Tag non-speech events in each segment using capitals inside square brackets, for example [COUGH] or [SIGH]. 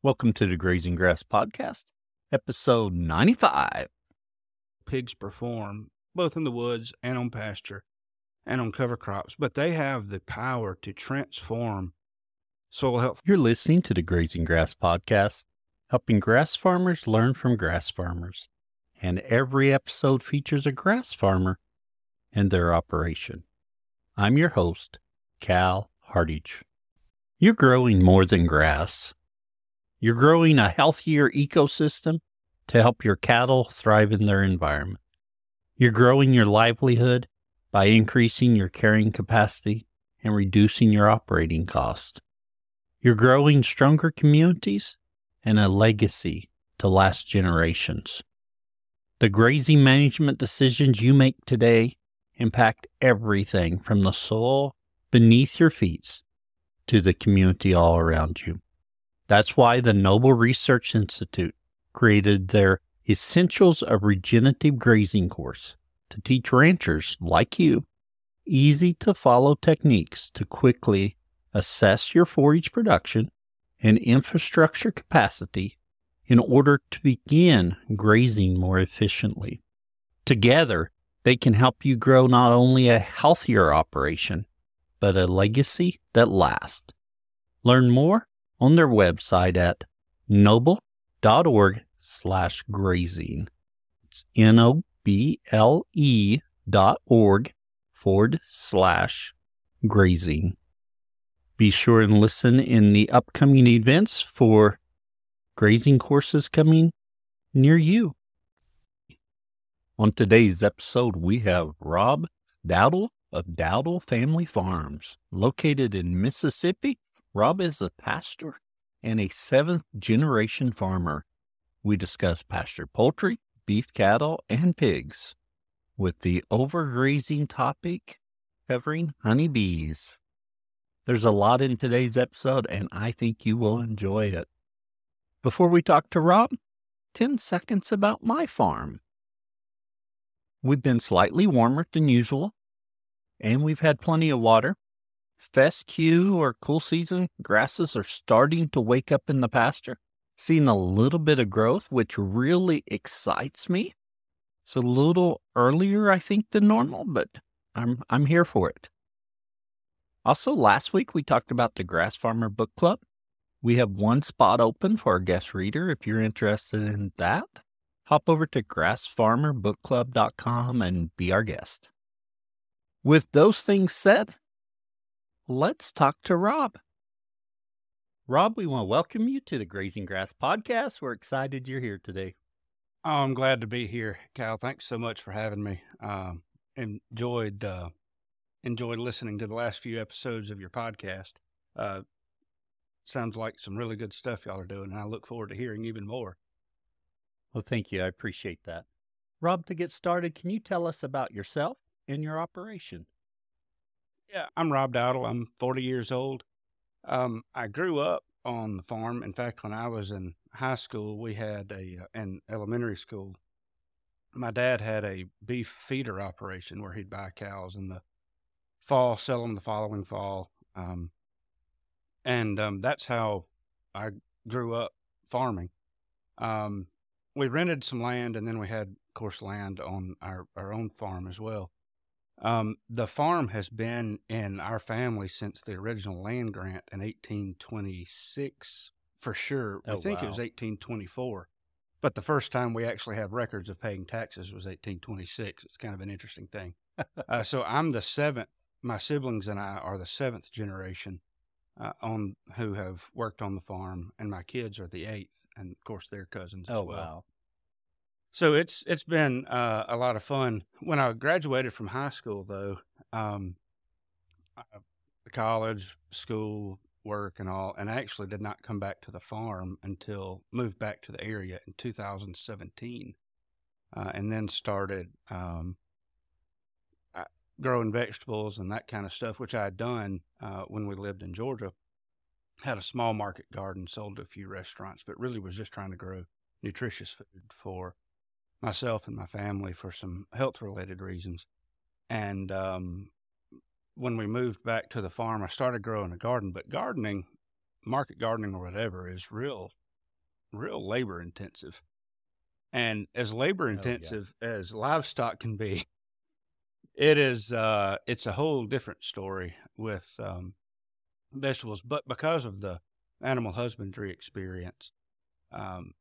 Welcome to the Grazing Grass Podcast, episode 95. pigs perform both in the woods and on pasture and on cover crops, but they have the power to transform soil health. You're listening to the Grazing Grass Podcast, helping grass farmers learn from grass farmers. And every episode features a grass farmer and their operation. I'm your host, Cal Hardage. You're growing more than grass. You're growing a healthier ecosystem to help your cattle thrive in their environment. You're growing your livelihood by increasing your carrying capacity and reducing your operating costs. You're growing stronger communities and a legacy to last generations. The grazing management decisions you make today impact everything from the soil beneath your feet to the community all around you. That's why the Noble Research Institute created their Essentials of Regenerative Grazing course to teach ranchers like you easy to follow techniques to quickly assess your forage production and infrastructure capacity in order to begin grazing more efficiently. Together, they can help you grow not only a healthier operation, but a legacy that lasts. Learn more on their website at noble.org slash grazing. It's N-O-B-L-E dot org forward slash grazing. Be sure and listen in the upcoming events for grazing courses coming near you. On today's episode, we have Rob Dowdle of Dowdle Family Farms, located in Mississippi. Rob is a pastor and a seventh generation farmer. We discuss pasture poultry, beef cattle, and pigs, with the overgrazing topic covering honeybees. There's a lot in today's episode, and I think you will enjoy it. Before we talk to Rob, 10 seconds about my farm. We've been slightly warmer than usual, and we've had plenty of water. Fescue or cool season grasses are starting to wake up in the pasture, seeing a little bit of growth, which really excites me. It's a little earlier, I think, than normal, but I'm I'm here for it. Also, last week we talked about the Grass Farmer Book Club. We have one spot open for a guest reader if you're interested in that. Hop over to grassfarmerbookclub.com and be our guest. With those things said, let's talk to Rob. Rob, we want to welcome you to the Grazing Grass Podcast. We're excited you're here today. Oh, I'm glad to be here, Cal. Thanks so much for having me. Um, enjoyed uh, enjoyed listening to the last few episodes of your podcast. Uh, sounds like some really good stuff y'all are doing, and I look forward to hearing even more. Well, thank you. I appreciate that. Rob, to get started, can you tell us about yourself and your operation? Yeah, I'm Rob Dowdle. I'm 40 years old. Um, I grew up on the farm. In fact, when I was in high school, we had a, uh, in elementary school, my dad had a beef feeder operation where he'd buy cows in the fall, sell them the following fall. Um, and um, that's how I grew up farming. Um, we rented some land and then we had, of course, land on our, our own farm as well. Um, the farm has been in our family since the original land grant in 1826, for sure. I Oh, think it was 1824. But the first time we actually have records of paying taxes was 1826. It's kind of an interesting thing. uh, so I'm the seventh. My siblings and I are the seventh generation uh, on who have worked on the farm, and my kids are the eighth, and of course their cousins as Oh, well. wow. So it's it's been uh, a lot of fun. When I graduated from high school, though, um, I- college, school, work, and all, and I actually did not come back to the farm until moved back to the area in 2017, uh, and then started um, uh, growing vegetables and that kind of stuff, which I had done uh, when we lived in Georgia. Had a small market garden, sold to a few restaurants, but really was just trying to grow nutritious food for myself and my family for some health related reasons. And um, when we moved back to the farm, I started growing a garden. But gardening, market gardening or whatever, is real real labor intensive. And as labor intensive oh, yeah. as livestock can be, it is uh it's a whole different story with um vegetables. But because of the animal husbandry experience, um,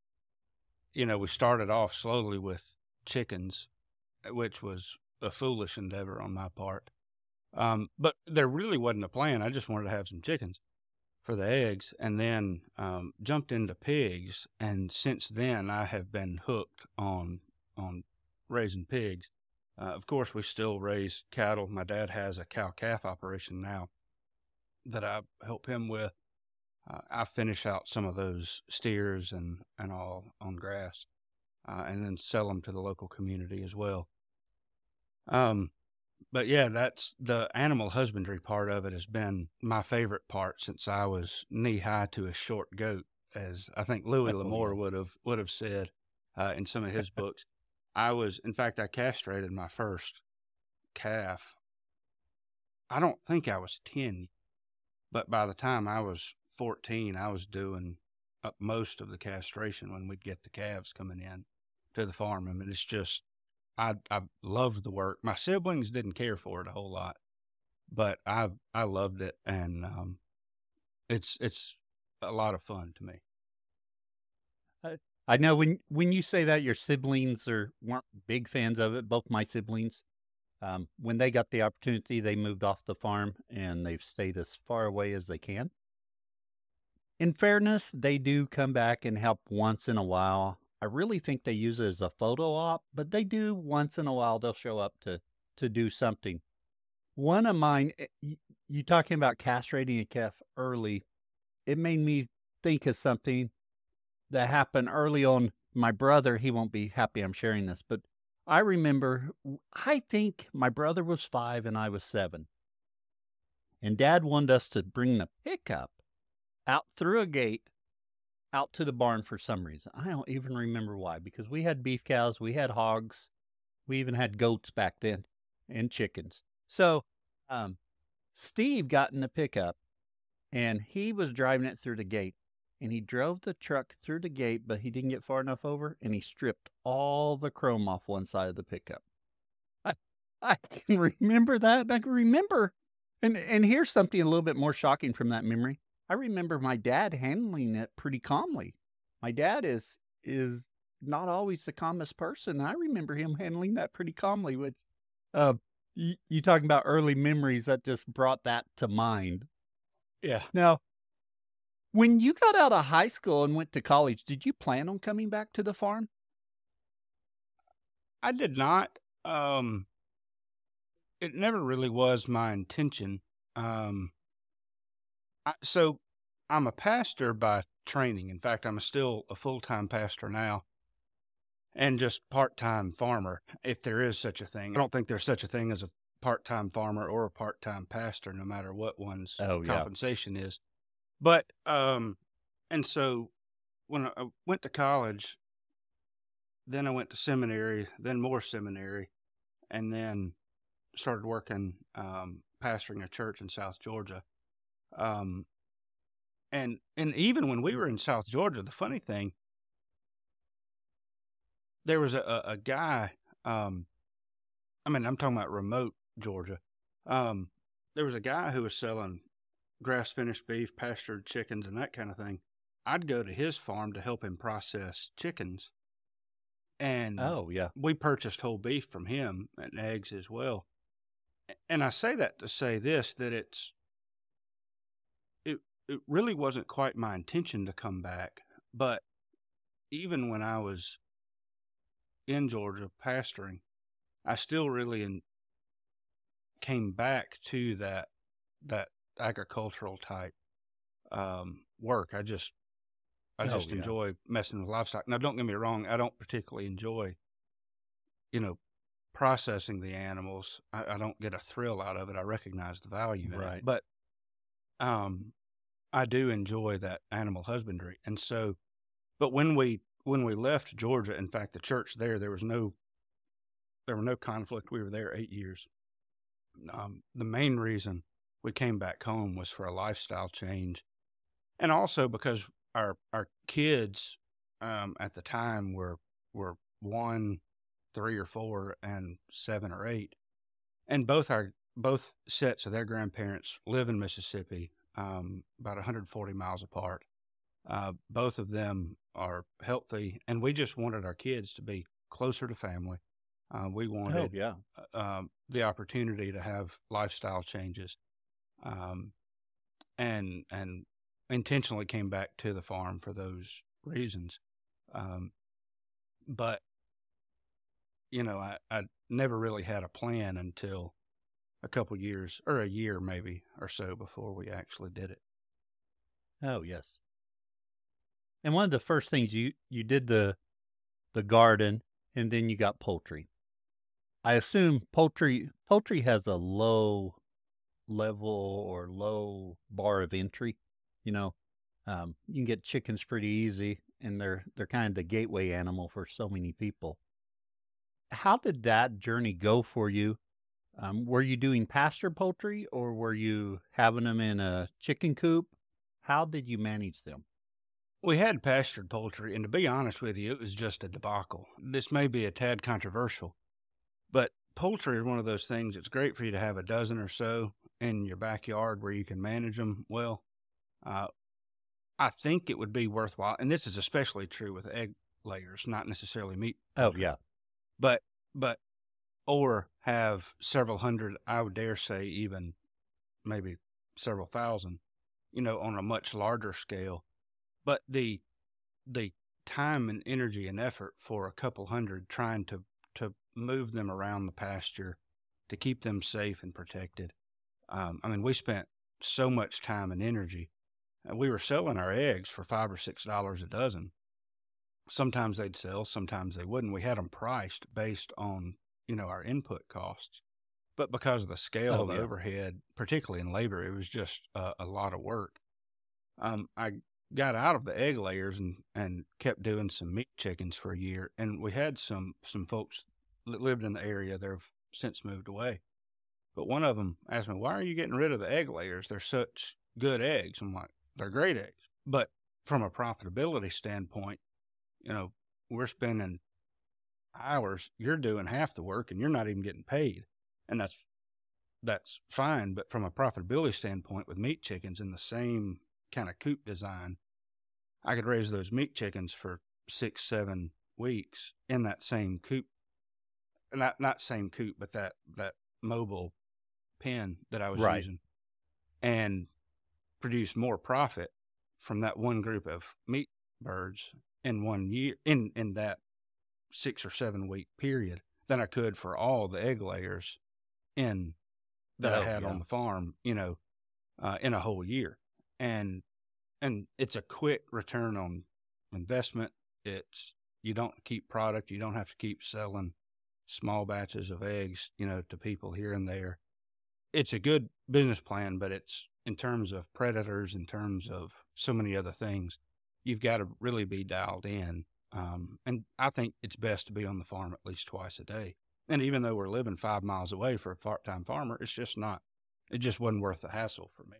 you know, we started off slowly with chickens, which was a foolish endeavor on my part. Um, but there really wasn't a plan. I just wanted to have some chickens for the eggs and then um, jumped into pigs. And since then, I have been hooked on, on raising pigs. Uh, of course, we still raise cattle. My dad has a cow calf operation now that I help him with. Uh, I finish out some of those steers and, and all on grass, uh, and then sell them to the local community as well. Um, but yeah, that's the animal husbandry part of it has been my favorite part since I was knee high to a short goat, as I think Louis oh, L'Amour would have would have said uh, in some of his [LAUGHS] books. I was, in fact, I castrated my first calf. I don't think I was ten, but by the time I was fourteen, I was doing up most of the castration when we'd get the calves coming in to the farm. I mean, it's just I I loved the work. My siblings didn't care for it a whole lot, but I I loved it, and um, it's it's a lot of fun to me. I know when when you say that your siblings are weren't big fans of it. Both my siblings, um, when they got the opportunity, they moved off the farm and they've stayed as far away as they can. In fairness, they do come back and help once in a while. I really think they use it as a photo op, but they do once in a while. They'll show up to to do something. One of mine, eh, you, talking about castrating a calf early, it made me think of something that happened early on. My brother, he won't be happy I'm sharing this, but I remember, I think my brother was five and I was seven. And dad wanted us to bring the pickup out through a gate out to the barn for some reason. I don't even remember why, because we had beef cows, we had hogs, we even had goats back then and chickens. So, um, Steve got in the pickup and he was driving it through the gate and he drove the truck through the gate, but he didn't get far enough over and he stripped all the chrome off one side of the pickup. I, I can remember that. I can remember. And, and here's something a little bit more shocking from that memory. I remember my dad handling it pretty calmly. My dad is is not always the calmest person. I remember him handling that pretty calmly. Which, uh, you, you talking about early memories that just brought that to mind. Yeah. Now, when you got out of high school and went to college, did you plan on coming back to the farm? I did not. Um, it never really was my intention. Um, I, so I'm a pastor by training. In fact, I'm still a full time pastor now and just part time farmer, if there is such a thing. I don't think there's such a thing as a part time farmer or a part time pastor, no matter what one's oh, compensation yeah. is. But, um, and so when I went to college, then I went to seminary, then more seminary, and then started working, um, pastoring a church in South Georgia. Um, and and even when we were in South Georgia, the funny thing, there was a, a, guy. Um, I mean, I'm talking about remote Georgia. Um, there was a guy who was selling grass finished beef, pastured chickens, and that kind of thing. I'd go to his farm to help him process chickens. And oh yeah, we purchased whole beef from him and eggs as well. And I say that to say this that it's it really wasn't quite my intention to come back, but even when I was in Georgia pastoring, I still really in, came back to that that agricultural type um, work. I just I oh, just yeah. enjoy messing with livestock. Now, don't get me wrong, I don't particularly enjoy, you know, processing the animals. I, I don't get a thrill out of it. I recognize the value right. it, but um, I do enjoy that animal husbandry. And so, but when we when we left Georgia, in fact, the church there, there was no there were no conflict. We were there eight years. Um, the main reason we came back home was for a lifestyle change, and also because our our kids um, at the time were were one, three or four, and seven or eight, and both our both sets of their grandparents live in Mississippi, um, about 140 miles apart. Uh, both of them are healthy, and we just wanted our kids to be closer to family. Uh, we wanted Oh, yeah. uh, um, the opportunity to have lifestyle changes, um, and and intentionally came back to the farm for those reasons. Um, but you know, I, I never really had a plan until a couple years or a year maybe or so before we actually did it. Oh, yes. And one of the first things you you did the the garden and then you got poultry. I assume poultry poultry has a low level or low bar of entry. You know, um, you can get chickens pretty easy, and they're they're kind of the gateway animal for so many people. How did that journey go for you? Um, were you doing pasture poultry, or were you having them in a chicken coop? How did you manage them? We had pastured poultry, and to be honest with you, it was just a debacle. This may be a tad controversial, but poultry is one of those things. It's great for you to have a dozen or so in your backyard where you can manage them well. Uh, I think it would be worthwhile, and this is especially true with egg layers, not necessarily meat. Oh yeah, but but or have several hundred. I would dare say even maybe several thousand. You know, on a much larger scale, but the the time and energy and effort for a couple hundred trying to to move them around the pasture to keep them safe and protected. Um, I mean, we spent so much time and energy. And we were selling our eggs for five or six dollars a dozen. Sometimes they'd sell, sometimes they wouldn't. We had them priced based on you know our input costs, but because of the scale Oh, of the yeah. overhead, particularly in labor, it was just a, a lot of work. Um, I got out of the egg layers and, and kept doing some meat chickens for a year. And we had some, some folks that lived in the area that have since moved away. But one of them asked me, why are you getting rid of the egg layers? They're such good eggs. I'm like, they're great eggs. But from a profitability standpoint, you know, we're spending hours. You're doing half the work and you're not even getting paid. And that's, that's fine. But from a profitability standpoint with meat chickens in the same kind of coop design, I could raise those meat chickens for six, seven weeks in that same coop. Not not same coop, but that that mobile pen that I was Right. using, and produce more profit from that one group of meat birds in one year in in that six or seven week period than I could for all the egg layers in that I Oh, had yeah. on the farm, you know, uh, in a whole year. And and it's a quick return on investment. It's you don't keep product, you don't have to keep selling small batches of eggs, you know, to people here and there. It's a good business plan, but it's in terms of predators, in terms of so many other things, you've got to really be dialed in. Um, and I think it's best to be on the farm at least twice a day. And even though we're living five miles away for a part time farmer, it's just not, it just wasn't worth the hassle for me.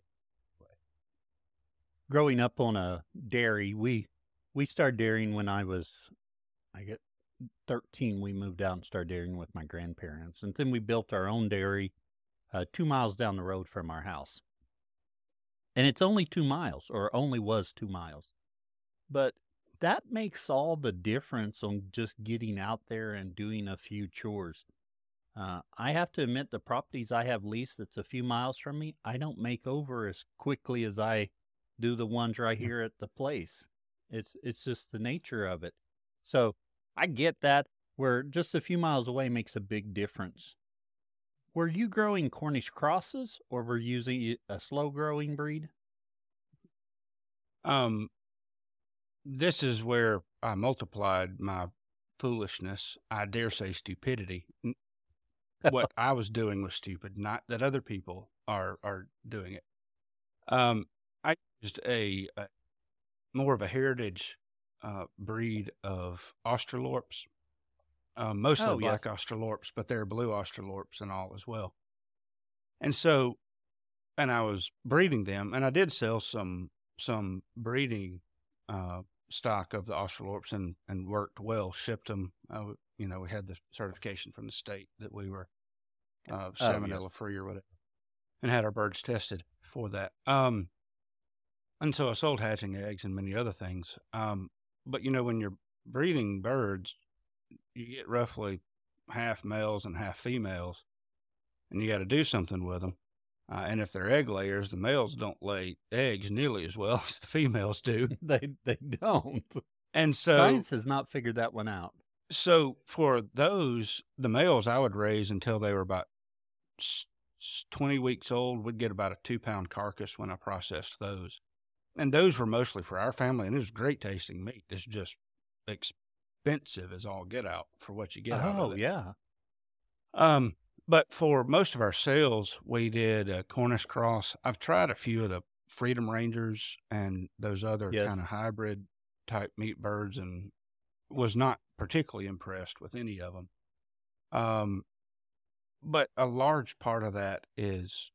growing up on a dairy, we we started dairying when I was, I get thirteen. We moved out and started dairying with my grandparents, and then we built our own dairy, uh, two miles down the road from our house. And it's only two miles, or only was two miles, but that makes all the difference on just getting out there and doing a few chores. Uh, I have to admit, the properties I have leased that's a few miles from me, I don't make over as quickly as I do the ones right here at the place. It's it's just the nature of it. So I get that where just a few miles away makes a big difference. Were you growing Cornish crosses or were you using a slow growing breed? Um, this is where I multiplied my foolishness. I dare say stupidity. What [LAUGHS] I was doing was stupid, not that other people are are doing it. Um, I used a, a more of a heritage uh, breed of Australorps, um, mostly Oh, black yes. Australorps, but there are blue Australorps and all as well. And so, and I was breeding them, and I did sell some some breeding uh, stock of the Australorps and, and worked well, shipped them. Uh, you know, we had the certification from the state that we were uh, salmonella oh, yes. free or whatever, and had our birds tested for that. Um, and so I sold hatching eggs and many other things. Um, but you know, when you're breeding birds, you get roughly half males and half females, and you got to do something with them. Uh, and if they're egg layers, the males don't lay eggs nearly as well [LAUGHS] as the females do. [LAUGHS] they they don't. And so science has not figured that one out. So for those, the males I would raise until they were about twenty weeks old. We'd get about a two pound carcass when I processed those, and those were mostly for our family. And it was great tasting meat. It's just expensive as all get out for what you get. Oh yeah. Um, but for most of our sales, we did a Cornish cross. I've tried a few of the Freedom Rangers and those other yes. kind of hybrid type meat birds, and was not particularly impressed with any of them. Um, but a large part of that is,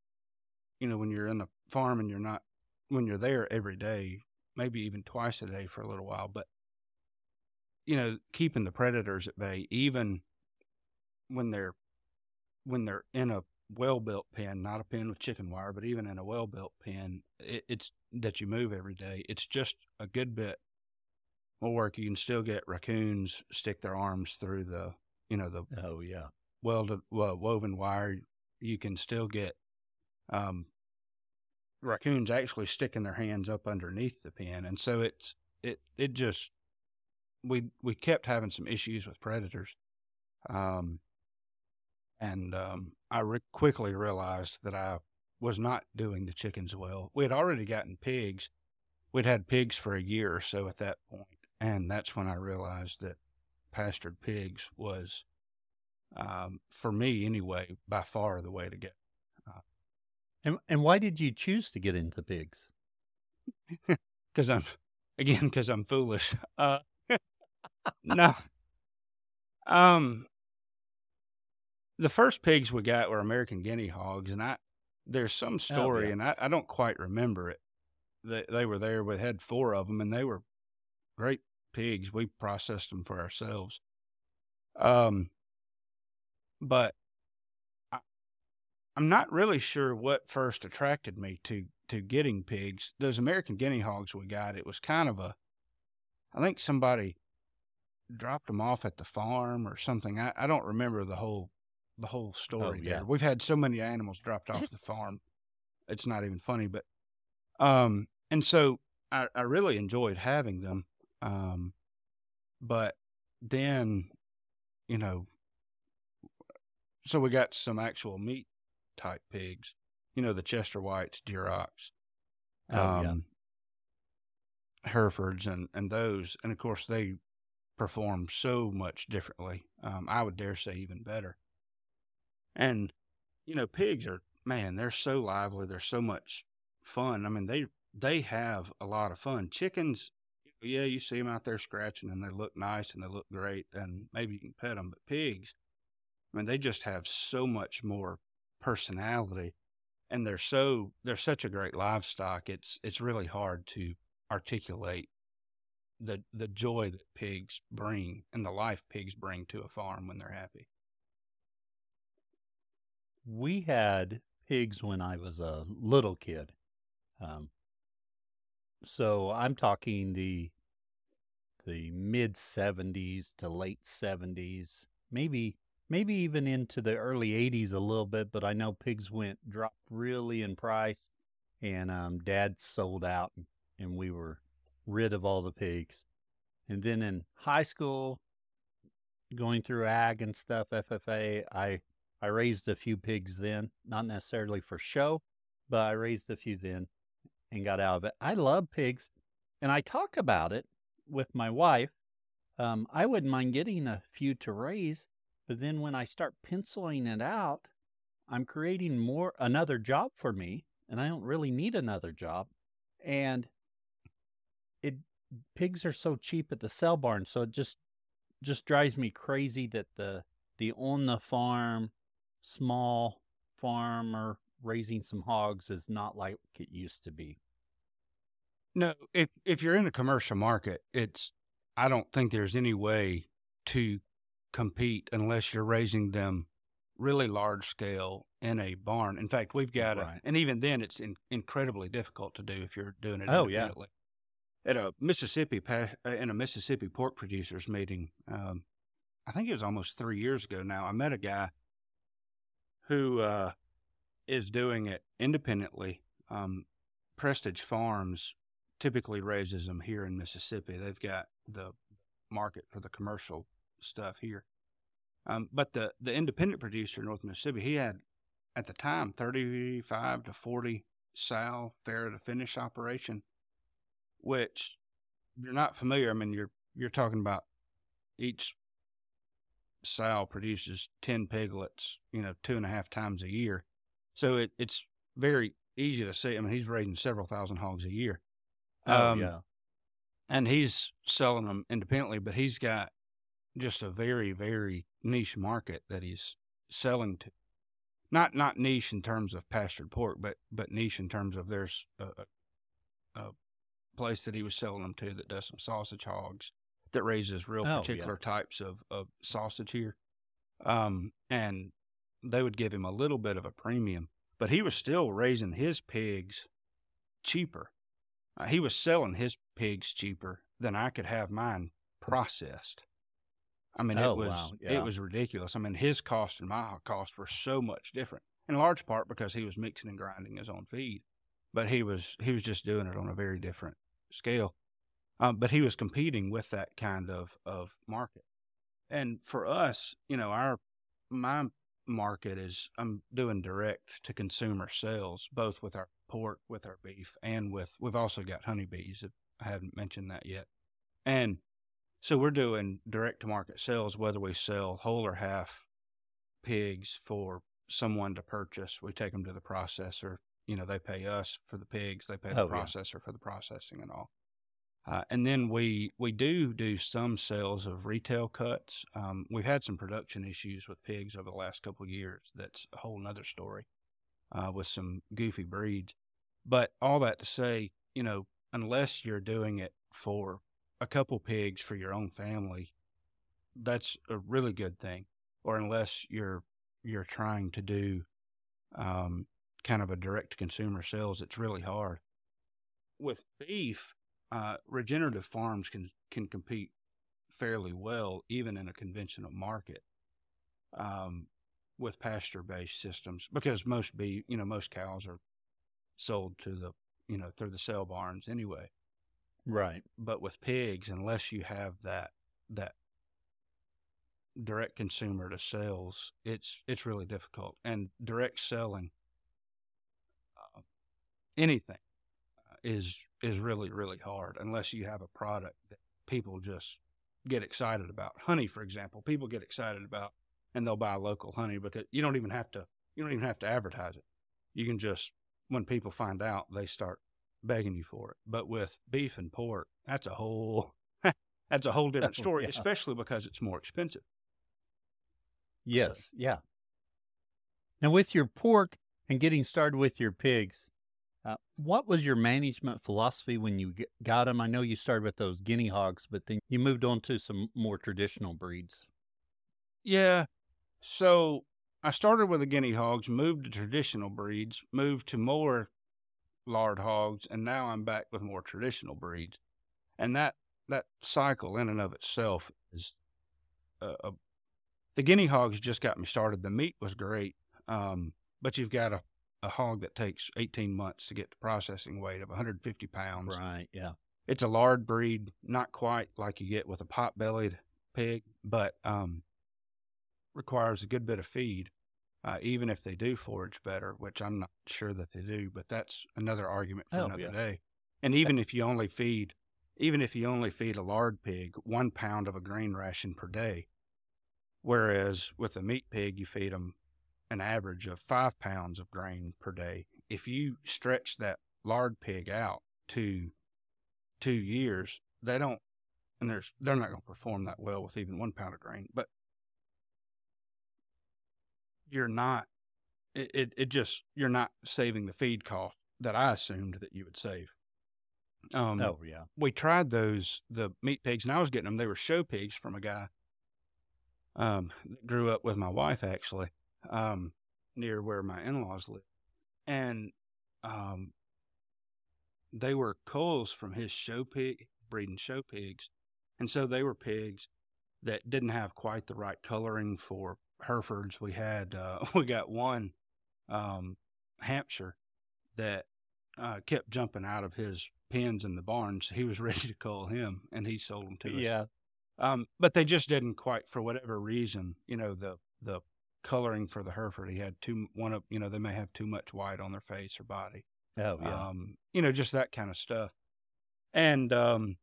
you know, when you're in the farm and you're not, when you're there every day, maybe even twice a day for a little while, but you know, keeping the predators at bay, even when they're when they're in a well built pen, not a pen with chicken wire, but even in a well built pen, it, it's that you move every day. It's just a good bit more work. You can still get raccoons stick their arms through the, you know, the oh yeah welded well, woven wire. You can still get um, raccoons actually sticking their hands up underneath the pen, and so it's it it just we we kept having some issues with predators. Um, and um, I re- quickly realized that I was not doing the chickens well. We had already gotten pigs. We'd had pigs for a year or so at that point, and that's when I realized that pastured pigs was, um, for me anyway, by far the way to go. Uh, and and why did you choose to get into pigs? [LAUGHS] Because I'm again because I'm foolish. Uh, [LAUGHS] no. Um, the first pigs we got were American guinea hogs, and I there's some oh, story, oh, yeah. and I, I don't quite remember it. They they were there. We had four of them, and they were great pigs. We processed them for ourselves. Um, but I, I'm not really sure what first attracted me to to getting pigs. Those American guinea hogs we got, it was kind of a. I think somebody dropped them off at the farm or something. I, I don't remember the whole the whole story oh, yeah. there. We've had so many animals dropped off the farm. It's not even funny, but um and so I, I really enjoyed having them. Um but then, you know, so we got some actual meat type pigs, you know, the Chester Whites, Durocs, oh, um, yeah. Herefords, and, and those. And of course, they perform so much differently. Um, I would dare say even better. And, you know, pigs are, man, they're so lively. They're so much fun. I mean, they, they have a lot of fun. Chickens, yeah, you see them out there scratching and they look nice and they look great and maybe you can pet them. But pigs, I mean, they just have so much more personality and they're so, they're such a great livestock. It's, it's really hard to articulate the, the joy that pigs bring and the life pigs bring to a farm when they're happy we had pigs when I was a little kid. Um, so I'm talking the the mid 70s to late 70s, maybe maybe even into the early 80s a little bit, but I know pigs went dropped really in price and um, dad sold out and we were rid of all the pigs. And then in high school going through ag and stuff FFA, I I raised a few pigs then, not necessarily for show, but I raised a few then and got out of it. I love pigs, and I talk about it with my wife. Um, I wouldn't mind getting a few to raise, but then when I start penciling it out, I'm creating more another job for me, and I don't really need another job. And it pigs are so cheap at the sale barn, so it just just drives me crazy that the the on the farm small farmer raising some hogs is not like it used to be. No, if if you're in the commercial market, it's I don't think there's any way to compete unless you're raising them really large scale in a barn. In fact, we've got Right. a, and even then, it's in, incredibly difficult to do if you're doing it Oh, yeah. At a Mississippi uh, in a Mississippi pork producers meeting, um, I think it was almost three years ago now. I met a guy who uh, is doing it independently. Um, Prestige Farms typically raises them here in Mississippi. They've got the market for the commercial stuff here. Um, but the the independent producer in North Mississippi, he had at the time thirty five to forty sow farrow to finish operation, which you're not familiar. I mean, you're you're talking about each sow produces ten piglets, you know, two and a half times a year. So it, it's very easy to see. I mean, he's raising several thousand hogs a year. Oh Um, yeah. and he's selling them independently, but he's got just a very, very niche market that he's selling to. Not not niche in terms of pastured pork, but but niche in terms of there's a, a place that he was selling them to that does some sausage hogs that raises real Oh, yeah. particular types of, of sausage here. Um, and they would give him a little bit of a premium, but he was still raising his pigs cheaper. Uh, he was selling his pigs cheaper than I could have mine processed. I mean, Oh, it was wow, yeah. it was ridiculous. I mean, his cost and my cost were so much different, in large part because he was mixing and grinding his own feed, but he was he was just doing it on a very different scale. Um, but he was competing with that kind of of market, and for us, you know, our my market is I'm doing direct to consumer sales, both with our pork, with our beef, and with we've also got honeybees. I haven't mentioned that yet, and so we're doing direct to market sales, whether we sell whole or half pigs for someone to purchase. We take them to the processor. You know, they pay us for the pigs. They pay the Oh, yeah. processor for the processing and all. Uh, and then we we do do some sales of retail cuts. Um, we've had some production issues with pigs over the last couple years. That's a whole nother story uh, with some goofy breeds. But all that to say, you know, unless you're doing it for a couple pigs for your own family, that's a really good thing. Or unless you're you're trying to do um, kind of a direct consumer sales, it's really hard. With beef, uh, regenerative farms can can compete fairly well, even in a conventional market, um, with pasture based systems, because most beef, you know, most cows are sold to the you know through the sale barns anyway Right. but with pigs, unless you have that that direct consumer to sales, it's it's really difficult. And direct selling, uh, anything, is is really really hard unless you have a product that people just get excited about. Honey, for example, people get excited about, and they'll buy local honey because you don't even have to you don't even have to advertise it. You can just when people find out, they start begging you for it. But with beef and pork, that's a whole [LAUGHS] that's a whole different story, yeah. especially because it's more expensive. Yes. Yeah. Now, with your pork and getting started with your pigs, what was your management philosophy when you got them? I know you started with those guinea hogs, but then you moved on to some more traditional breeds. Yeah. So I started with the guinea hogs, moved to traditional breeds, moved to more lard hogs, and now I'm back with more traditional breeds. And that that cycle in and of itself is a, a the guinea hogs just got me started. The meat was great, um, but you've got a, a hog that takes 18 months to get to processing weight of 150 pounds. Right. Yeah. It's a lard breed, not quite like you get with a pot bellied pig, but um, requires a good bit of feed, uh, even if they do forage better, which I'm not sure that they do, but that's another argument for Oh, another yeah. day. And even if you only feed, even if you only feed a lard pig one pound of a grain ration per day, whereas with a meat pig you feed them an average of five pounds of grain per day. If you stretch that lard pig out to two years, they don't, and there's they're not going to perform that well with even one pound of grain. But you're not. It, it it just you're not saving the feed cost that I assumed that you would save. Um, oh yeah. we tried those the meat pigs, and I was getting them. They were show pigs from a guy. Um, that grew up with my wife actually, um, near where my in laws live, and um, they were culls from his show pig breeding show pigs, and so they were pigs that didn't have quite the right coloring for Herefords. We had uh, [LAUGHS] we got one um, Hampshire that uh, kept jumping out of his pens in the barns. He was [LAUGHS] ready to call him, and he sold them to us. Yeah. Um, but they just didn't quite, for whatever reason, you know, the the coloring for the Hereford. He had too one of, you know, they may have too much white on their face or body. Oh yeah. Um, you know, just that kind of stuff. And um,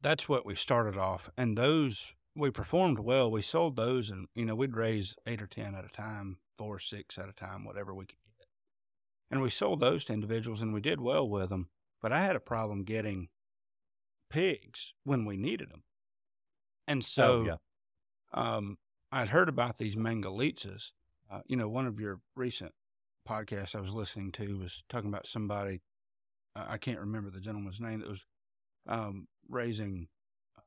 that's what we started off. And those we performed well. We sold those, and you know, we'd raise eight or ten at a time, four or six at a time, whatever we could get. And we sold those to individuals, and we did well with them. But I had a problem getting pigs when we needed them. And so, oh yeah. um, I'd heard about these Mangalitsa's. Uh, you know, one of your recent podcasts I was listening to was talking about somebody. Uh, I can't remember the gentleman's name that was um, raising uh,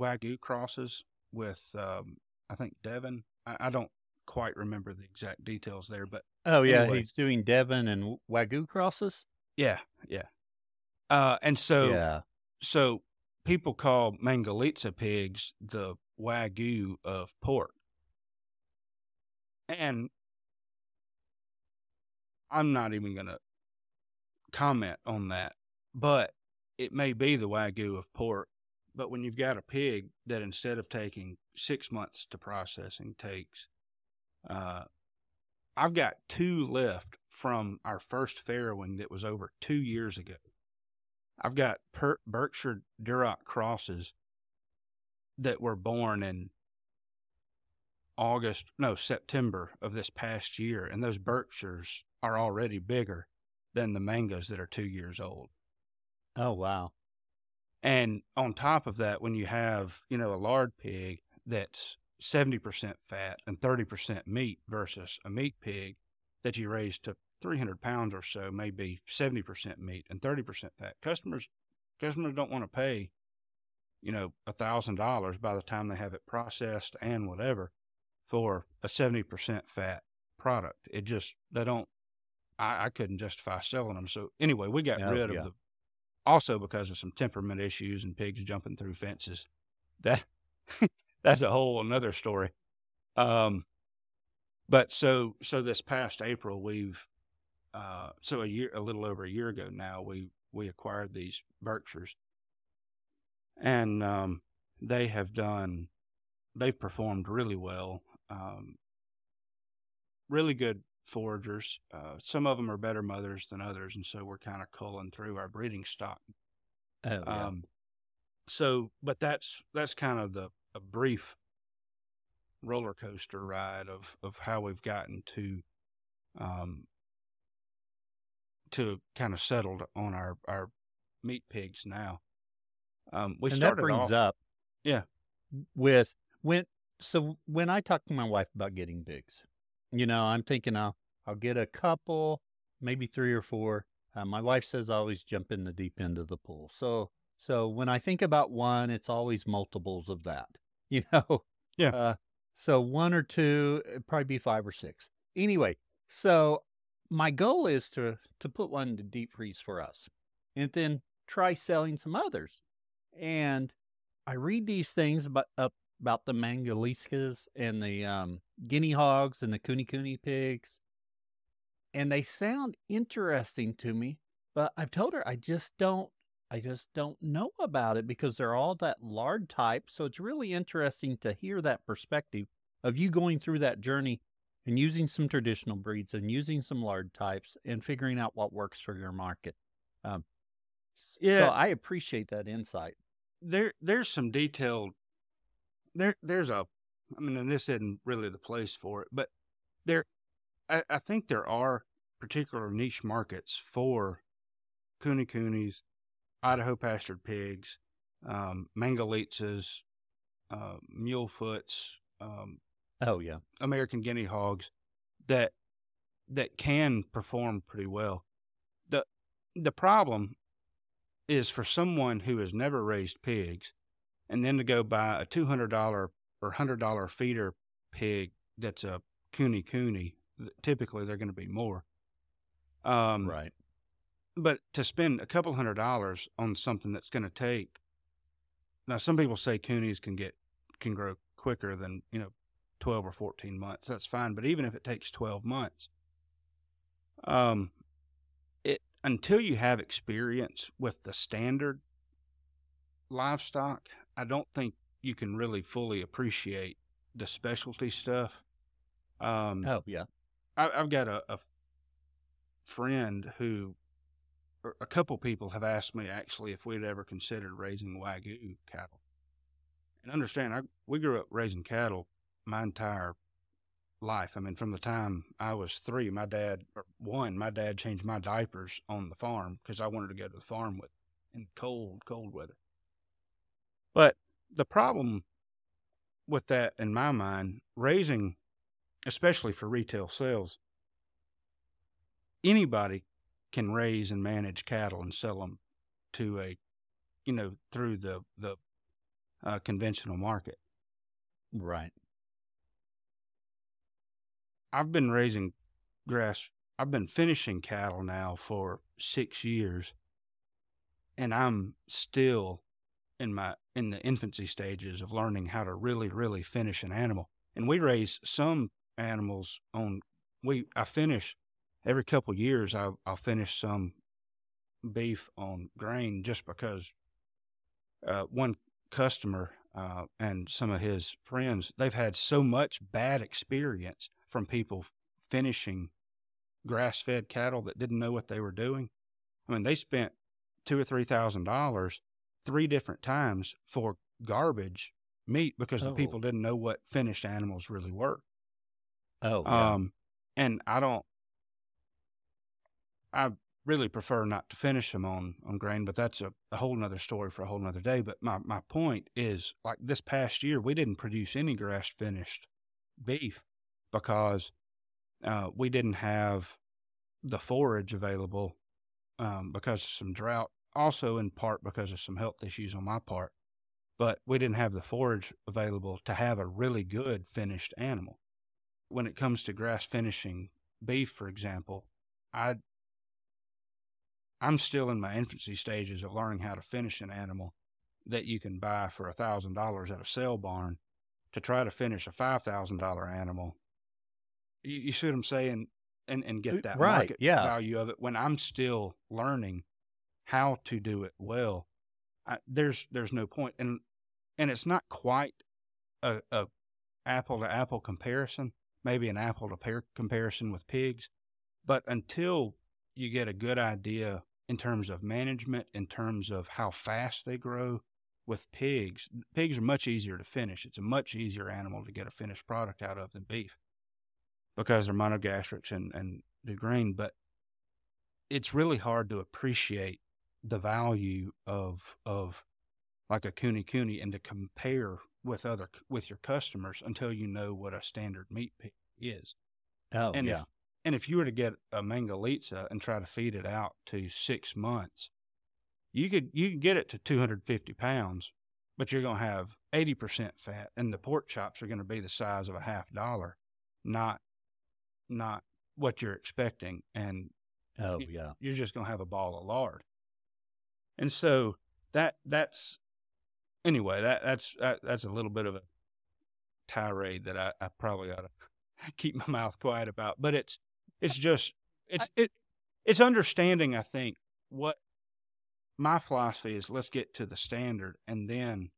wagyu crosses with, um, I think Devon. I, I, don't quite remember the exact details there, but oh yeah, anyway. he's doing Devon and wagyu crosses. Yeah, yeah. Uh, and so, yeah. so people call Mangalitsa pigs the wagyu of pork. And I'm not even going to comment on that, but it may be the wagyu of pork. But when you've got a pig that instead of taking six months to processing takes, uh, I've got two left from our first farrowing that was over two years ago. I've got per- Berkshire Duroc crosses that were born in August, no, September of this past year, and those Berkshires are already bigger than the mangoes that are two years old. Oh, wow. And on top of that, when you have, you know, a lard pig that's 70% fat and 30% meat versus a meat pig that you raise to 300 pounds or so, maybe 70% meat and 30% fat. Customers, customers don't want to pay, you know, a thousand dollars by the time they have it processed and whatever for a 70% fat product. It just, they don't, I, I couldn't justify selling them. So anyway, we got Oh, rid yeah. of the, also because of some temperament issues and pigs jumping through fences. That, [LAUGHS] that's a whole another story. Um, but so, so this past April, we've, uh, so a year, a little over a year ago now, we, we acquired these Berkshires and, um, they have done, they've performed really well. Um, really good foragers. Uh, some of them are better mothers than others, and so we're kind of culling through our breeding stock. Oh, yeah. Um, so, but that's that's kind of the a brief roller coaster ride of of how we've gotten to, um, to kind of settled on our our meat pigs now. Um, we and that started brings off, up Yeah. with when so when I talk to my wife about getting pigs, you know, I'm thinking I'll I'll get a couple, maybe three or four. Uh, my wife says I always jump in the deep end of the pool. So so when I think about one, it's always multiples of that. [LAUGHS] You know. Yeah. Uh, so one or two, it'd probably be five or six. Anyway, so my goal is to to put one to deep freeze for us, and then try selling some others. And I read these things about up about the Mangalitsas and the um, guinea hogs and the kunekune pigs, and they sound interesting to me. But I've told her I just don't. I just don't know about it because they're all that lard type. So it's really interesting to hear that perspective of you going through that journey and using some traditional breeds and using some lard types and figuring out what works for your market. Um, Yeah. So I appreciate that insight. there there's some detailed there there's a I mean and this isn't really the place for it, but there I, I think there are particular niche markets for kunekunes, Idaho pastured pigs, um, Mangalitsa's, uh, mulefoots, um, Oh, yeah. American guinea hogs that that can perform pretty well. The the problem is for someone who has never raised pigs and then to go buy a $200 or $100 feeder pig that's a kunekune, typically they're going to be more. Um, right. But to spend a couple hundred dollars on something that's going to take now, some people say coonies can get can grow quicker than you know, twelve or fourteen months. That's fine, but even if it takes twelve months, um, it until you have experience with the standard livestock, I don't think you can really fully appreciate the specialty stuff. Um, oh yeah, I, have got a, a friend who a couple people have asked me actually if we'd ever considered raising wagyu cattle. And understand, I, we grew up raising cattle my entire life. I mean, from the time I was three, my dad, or one, my dad changed my diapers on the farm because I wanted to go to the farm with in cold, cold weather. But the problem with that, in my mind, raising, especially for retail sales, anybody can raise and manage cattle and sell them to a, you know, through the the uh, conventional market. Right. I've been raising grass. I've been finishing cattle now for six years, and I'm still in my in the infancy stages of learning how to really, really finish an animal. And we raise some animals on. We I finish every couple years I, I'll finish some beef on grain just because uh, one customer uh, and some of his friends they've had so much bad experience from people finishing grass-fed cattle that didn't know what they were doing. I mean, they spent two or three thousand dollars three different times for garbage meat because oh. the people didn't know what finished animals really were. Oh, yeah. um, and I don't I really prefer not to finish them on, on grain, but that's a, a whole nother story for a whole nother day. But my, my point is like this past year, we didn't produce any grass finished beef because uh, we didn't have the forage available um, because of some drought, also in part because of some health issues on my part. But we didn't have the forage available to have a really good finished animal. When it comes to grass finishing beef, for example, I I'm still in my infancy stages of learning how to finish an animal that you can buy for a thousand dollars at a sale barn to try to finish a five thousand dollar animal. You, you, see what I'm saying? And and get that right, market yeah. value of it when I'm still learning how to do it well. I, there's there's no point, and and it's not quite a, a apple to apple comparison. Maybe an apple to pear comparison with pigs, but until you get a good idea in terms of management, in terms of how fast they grow. With pigs, pigs are much easier to finish. It's a much easier animal to get a finished product out of than beef because they're monogastrics and, and do grain. But it's really hard to appreciate the value of of like a kunekune and to compare with other with your customers until you know what a standard meat pig is. Oh, and yeah. if and if you were to get a Mangalitsa and try to feed it out to six months, you could you could get it to 250 pounds, but you're going to have 80% fat, and the pork chops are going to be the size of a half dollar, not not what you're expecting. And oh yeah, you're just going to have a ball of lard. And so that that's anyway that that's that, that's a little bit of a tirade that I, I probably ought to [LAUGHS] keep my mouth quiet about, but it's it's just it's it it's understanding. I think what my philosophy is. Let's get to the standard and then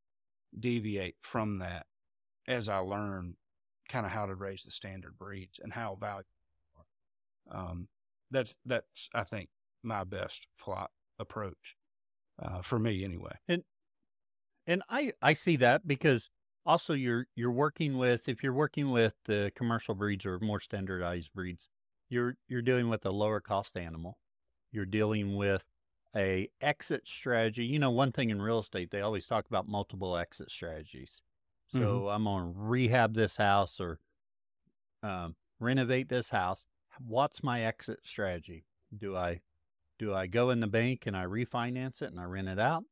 deviate from that as I learn kind of how to raise the standard breeds and how valuable. Um, that's that's I think my best fly, approach uh, for me anyway. And and I I see that because also you're you're working with if you're working with the commercial breeds or more standardized breeds, you're you're dealing with a lower cost animal. You're dealing with a exit strategy. You know, one thing in real estate, they always talk about multiple exit strategies. So mm-hmm. I'm going to rehab this house or um, renovate this house. What's my exit strategy? Do I Do I go in the bank and I refinance it and I rent it out?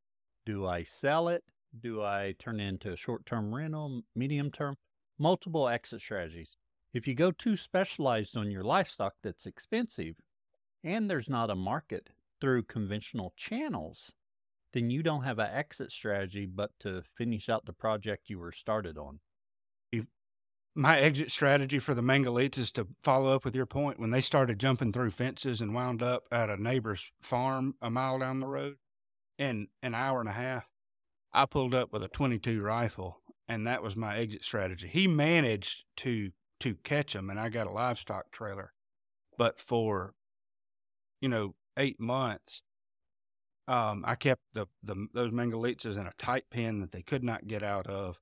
Do I sell it? Do I turn it into a short term rental, medium term? Multiple exit strategies. If you go too specialized on your livestock that's expensive and there's not a market through conventional channels, then you don't have an exit strategy but to finish out the project you were started on. My exit strategy for the Mangalitsas is to follow up with your point. When they started jumping through fences and wound up at a neighbor's farm a mile down the road in an hour and a half, I pulled up with a 22 rifle, and that was my exit strategy. He managed to to catch them, and I got a livestock trailer, but for you know eight months, um, I kept the, the those Mangalitsas in a tight pen that they could not get out of,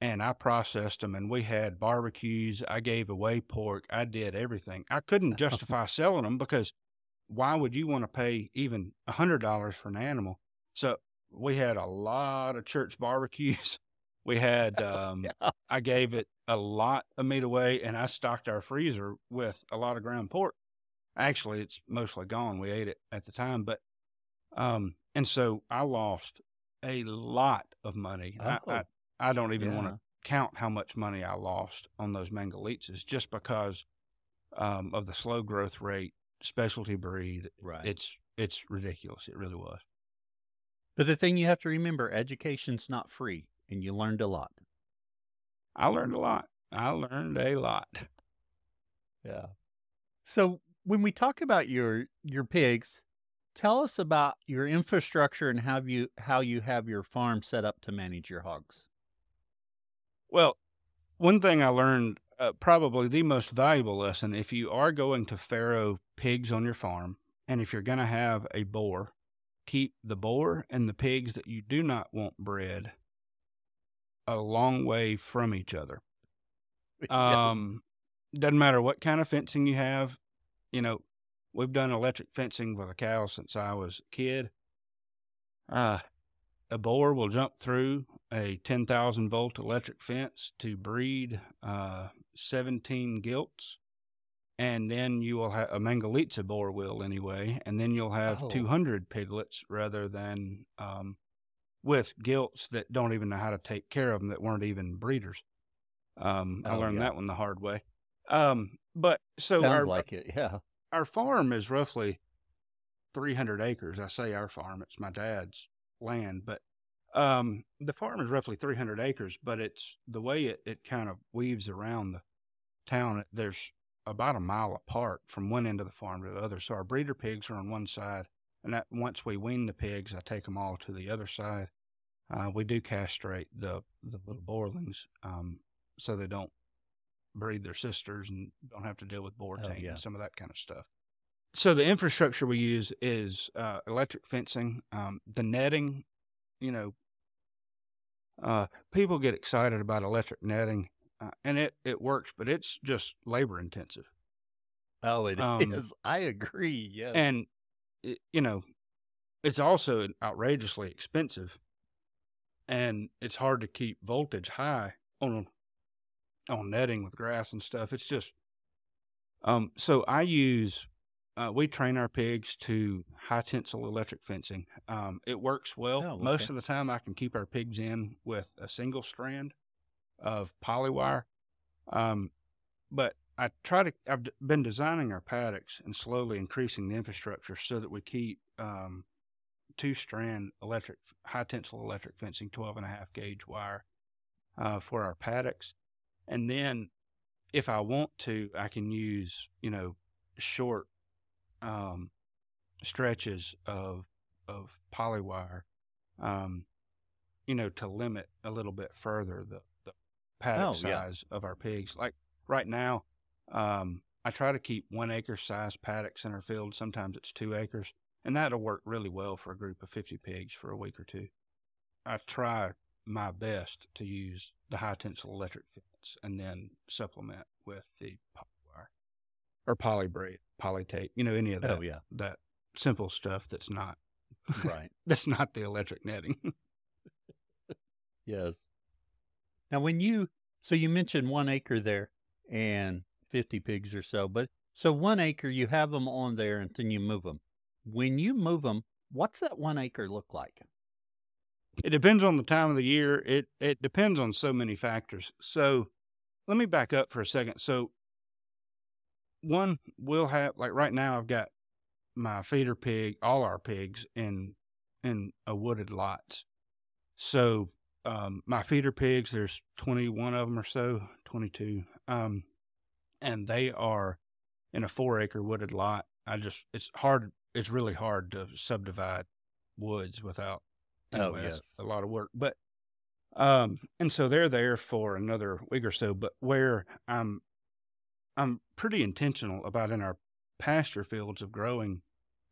and I processed them. And we had barbecues. I gave away pork. I did everything. I couldn't [LAUGHS] justify selling them because why would you want to pay even a hundred dollars for an animal? So we had a lot of church barbecues. [LAUGHS] We had um, [LAUGHS] yeah. I gave it a lot of meat away, and I stocked our freezer with a lot of ground pork. Actually, it's mostly gone. We ate it at the time, but um, and so I lost a lot of money. Oh. I, I, I don't even yeah. want to count how much money I lost on those Mangalitsas just because um, of the slow growth rate, specialty breed. Right. It's it's ridiculous. It really was. But the thing you have to remember, education's not free, and you learned a lot. I learned a lot. I learned a lot. Yeah. So when we talk about your your pigs, Tell us about your infrastructure and how you how you have your farm set up to manage your hogs. Well, one thing I learned, uh, probably the most valuable lesson, if you are going to farrow pigs on your farm, and if you're going to have a boar, keep the boar and the pigs that you do not want bred a long way from each other. [LAUGHS] Um, yes. doesn't matter what kind of fencing you have. You know, We've done electric fencing with a cow since I was a kid. Uh, a boar will jump through a 10,000 volt electric fence to breed uh, 17 gilts. And then you will have a Mangalitsa boar will anyway. And then you'll have oh. 200 piglets rather than um, with gilts that don't even know how to take care of them that weren't even breeders. Um, oh, I learned yeah. that one the hard way. Um, but so sounds our, like it, yeah our farm is roughly 300 acres. I say our farm, it's my dad's land, but um, the farm is roughly 300 acres, but it's the way it, it kind of weaves around the town. There's about a mile apart from one end of the farm to the other. So our breeder pigs are on one side, and that once we wean the pigs, I take them all to the other side. Uh, we do castrate the the little boarlings um, so they don't breed their sisters and don't have to deal with boar oh, yeah. and some of that kind of stuff. So the infrastructure we use is uh, electric fencing, um, the netting. You know, uh, people get excited about electric netting, uh, and it it works, but it's just labor intensive. Oh, it [LAUGHS] um, is. I agree. Yes, and it, you know, it's also outrageously expensive, and it's hard to keep voltage high on on netting with grass and stuff. It's just um so I use uh, we train our pigs to high tensile electric fencing. Um, it works well. Oh, okay. Most of the time, I can keep our pigs in with a single strand of polywire. Um, but I try to. I've been designing our paddocks and slowly increasing the infrastructure so that we keep um, two strand electric, high tensile electric fencing, 12 and a half gauge wire uh, for our paddocks. And then if I want to, I can use, you know, short um, stretches of of polywire, um, you know, to limit a little bit further the, the paddock oh, size yeah. of our pigs. Like right now, um, I try to keep one acre size paddocks in our field. Sometimes it's two acres, and that'll work really well for a group of 50 pigs for a week or two. I try my best to use the high tensile electric fence and then supplement with the or polybraid, polytape, you know, any of oh, that. Oh, yeah. That simple stuff that's not right. [LAUGHS] that's not the electric netting. [LAUGHS] yes. Now, when you so you mentioned one acre there and fifty pigs or so, but so one acre you have them on there and then you move them. when you move them, what's that one acre look like? It depends on the time of the year. It it depends on so many factors. So let me back up for a second. So one we'll have like right now I've got my feeder pig, all our pigs in in a wooded lot. So um, my feeder pigs, there's 21 of them or so, 22, um, and they are in a four acre wooded lot. I just it's hard. It's really hard to subdivide woods without Oh, Anyway, yes. a lot of work. But um, and so they're there for another week or so. But where I'm, I'm pretty intentional about in our pasture fields of growing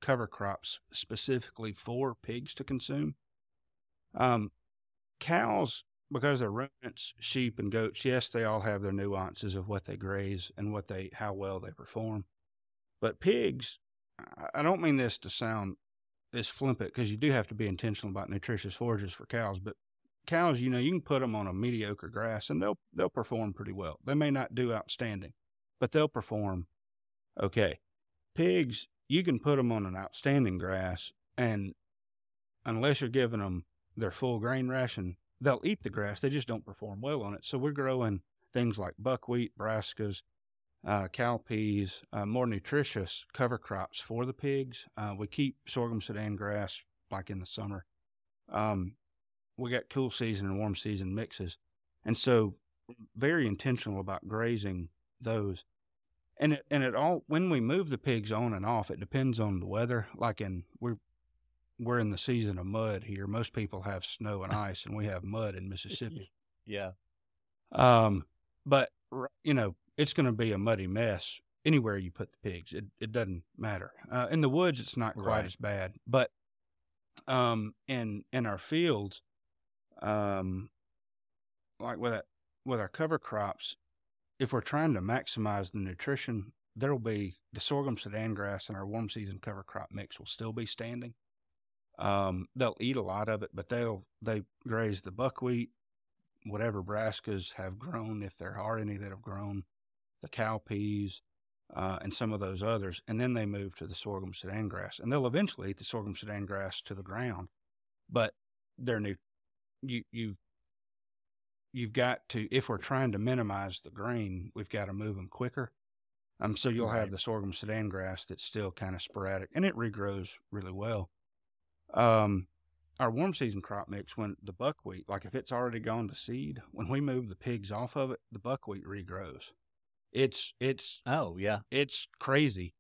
cover crops specifically for pigs to consume. Um, cows, because they're ruminants, sheep and goats, yes, they all have their nuances of what they graze and what they how well they perform. But pigs, I- don't mean this to sound is flippant because you do have to be intentional about nutritious forages for cows. But cows, you know, you can put them on a mediocre grass and they'll they'll perform pretty well. They may not do outstanding, but they'll perform okay. Pigs, you can put them on an outstanding grass, and unless you're giving them their full grain ration, they'll eat the grass. They just don't perform well on it. So we're growing things like buckwheat, brassicas, uh, cowpeas, uh, more nutritious cover crops for the pigs. Uh, we keep sorghum sudan grass like in the summer. Um, we got cool season and warm season mixes, and so very intentional about grazing those. And it and it all when we move the pigs on and off, it depends on the weather. Like in we're we're in the season of mud here. Most people have snow and ice, and we have mud in Mississippi. [LAUGHS] Yeah. Um, but you know, it's going to be a muddy mess anywhere you put the pigs. It it doesn't matter. Uh, in the woods, it's not quite Right. as bad, but um, in in our fields, um, like with that with our cover crops, if we're trying to maximize the nutrition, there'll be the sorghum sudan grass and our warm season cover crop mix will still be standing. Um, they'll eat a lot of it, but they'll they graze the buckwheat, whatever brassicas have grown, if there are any that have grown, the cowpeas, uh, and some of those others, and then they move to the sorghum sudan grass, and they'll eventually eat the sorghum sudan grass to the ground, but they're new. You you you've got to if we're trying to minimize the grain, we've got to move them quicker. Um, so you'll Right. have the sorghum sudan grass that's still kind of sporadic, and it regrows really well. Um, our warm season crop mix, when the buckwheat, like if it's already gone to seed, when we move the pigs off of it, the buckwheat regrows. It's it's Oh, yeah. it's crazy.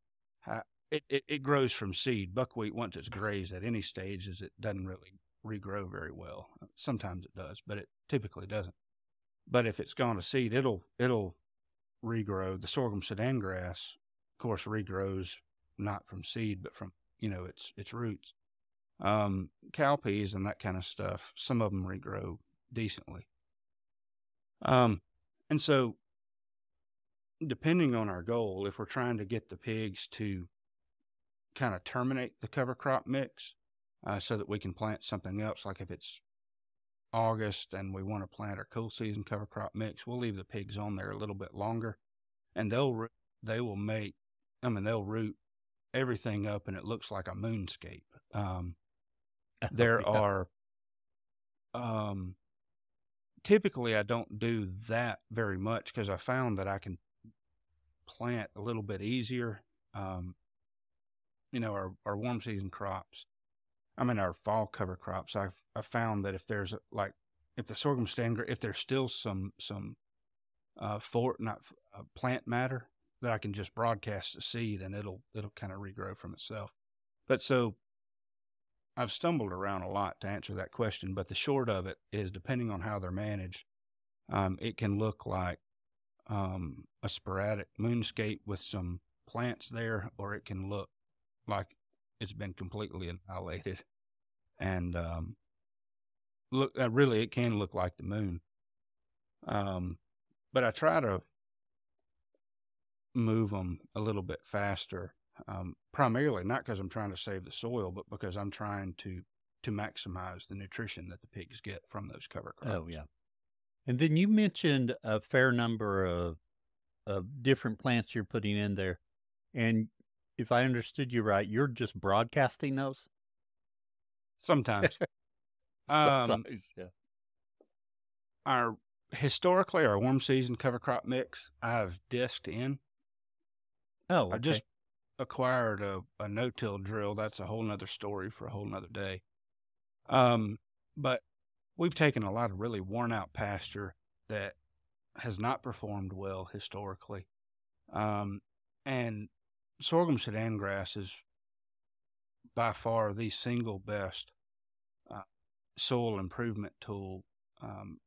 It, it it grows from seed. Buckwheat once it's grazed at any stage, is it doesn't really regrow very well. Sometimes it does, but it typically doesn't. But if it's gone to seed, it'll it'll regrow. The sorghum sudan grass, of course, regrows not from seed, but from you know its its roots. Um, cowpeas and that kind of stuff. Some of them regrow decently. Um, and so depending on our goal, if we're trying to get the pigs to kind of terminate the cover crop mix uh, so that we can plant something else, like if it's August and we want to plant our cool season cover crop mix, we'll leave the pigs on there a little bit longer, and they'll they will make, I mean they'll root everything up, and it looks like a moonscape. Um, [LAUGHS] there Oh, Yeah. are um typically I don't do that very much because I found that I can plant a little bit easier. Um, you know, our, our warm season crops. I mean, our fall cover crops. I've I found that if there's like if the sorghum stand if there's still some some uh for not uh, plant matter that I can just broadcast the seed and it'll it'll kind of regrow from itself. But so I've stumbled around a lot to answer that question, but the short of it is depending on how they're managed, um, it can look like um, a sporadic moonscape with some plants there, or it can look like it's been completely annihilated. And um, look, uh, really, it can look like the moon. Um, but I try to move them a little bit faster um, primarily not because I'm trying to save the soil, but because I'm trying to to maximize the nutrition that the pigs get from those cover crops. Oh, yeah. And then you mentioned a fair number of of different plants you're putting in there, and if I understood you right, you're just broadcasting those. Sometimes. [LAUGHS] um, Sometimes, yeah. our historically our warm season cover crop mix I've disked in. Oh, okay. I just acquired a, a no till drill. That's a whole nother story for a whole nother day. Um, but we've taken a lot of really worn out pasture that has not performed well historically. Um, and sorghum Sudan grass is by far the single best uh, soil improvement tool. Um,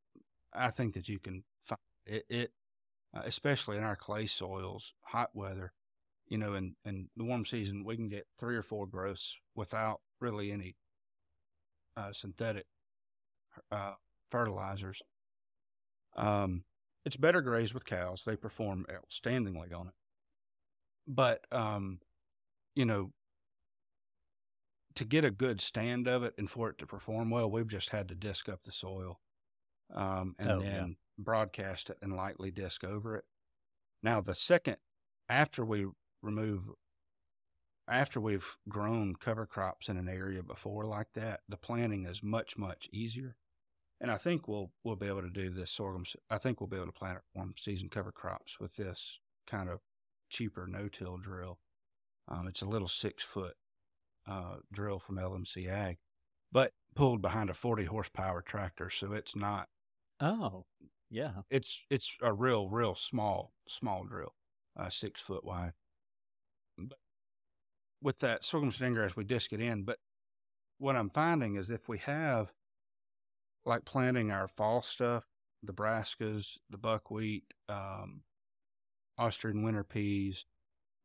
I think that you can find it, it uh, especially in our clay soils, hot weather. You know, in, in the warm season, we can get three or four growths without really any uh, synthetic uh, fertilizers. Um, it's better grazed with cows; they perform outstandingly on it. But um, you know, to get a good stand of it and for it to perform well, we've just had to disc up the soil, um, and Oh, then yeah. broadcast it and lightly disc over it. Now, the second after we remove after we've grown cover crops in an area before like that, the planting is much much easier. And I think we'll we'll be able to do this sorghum. I think we'll be able to plant warm season cover crops with this kind of cheaper no-till drill. Um, it's a little six foot uh, drill from LMC Ag, but pulled behind a 40 horsepower tractor, so it's not. Oh, yeah. It's it's a real real small small drill, uh, six foot wide. But with that sorghum grass, we disc it in. But what I'm finding is if we have like planting our fall stuff, the brassicas, the buckwheat, um, Austrian winter peas,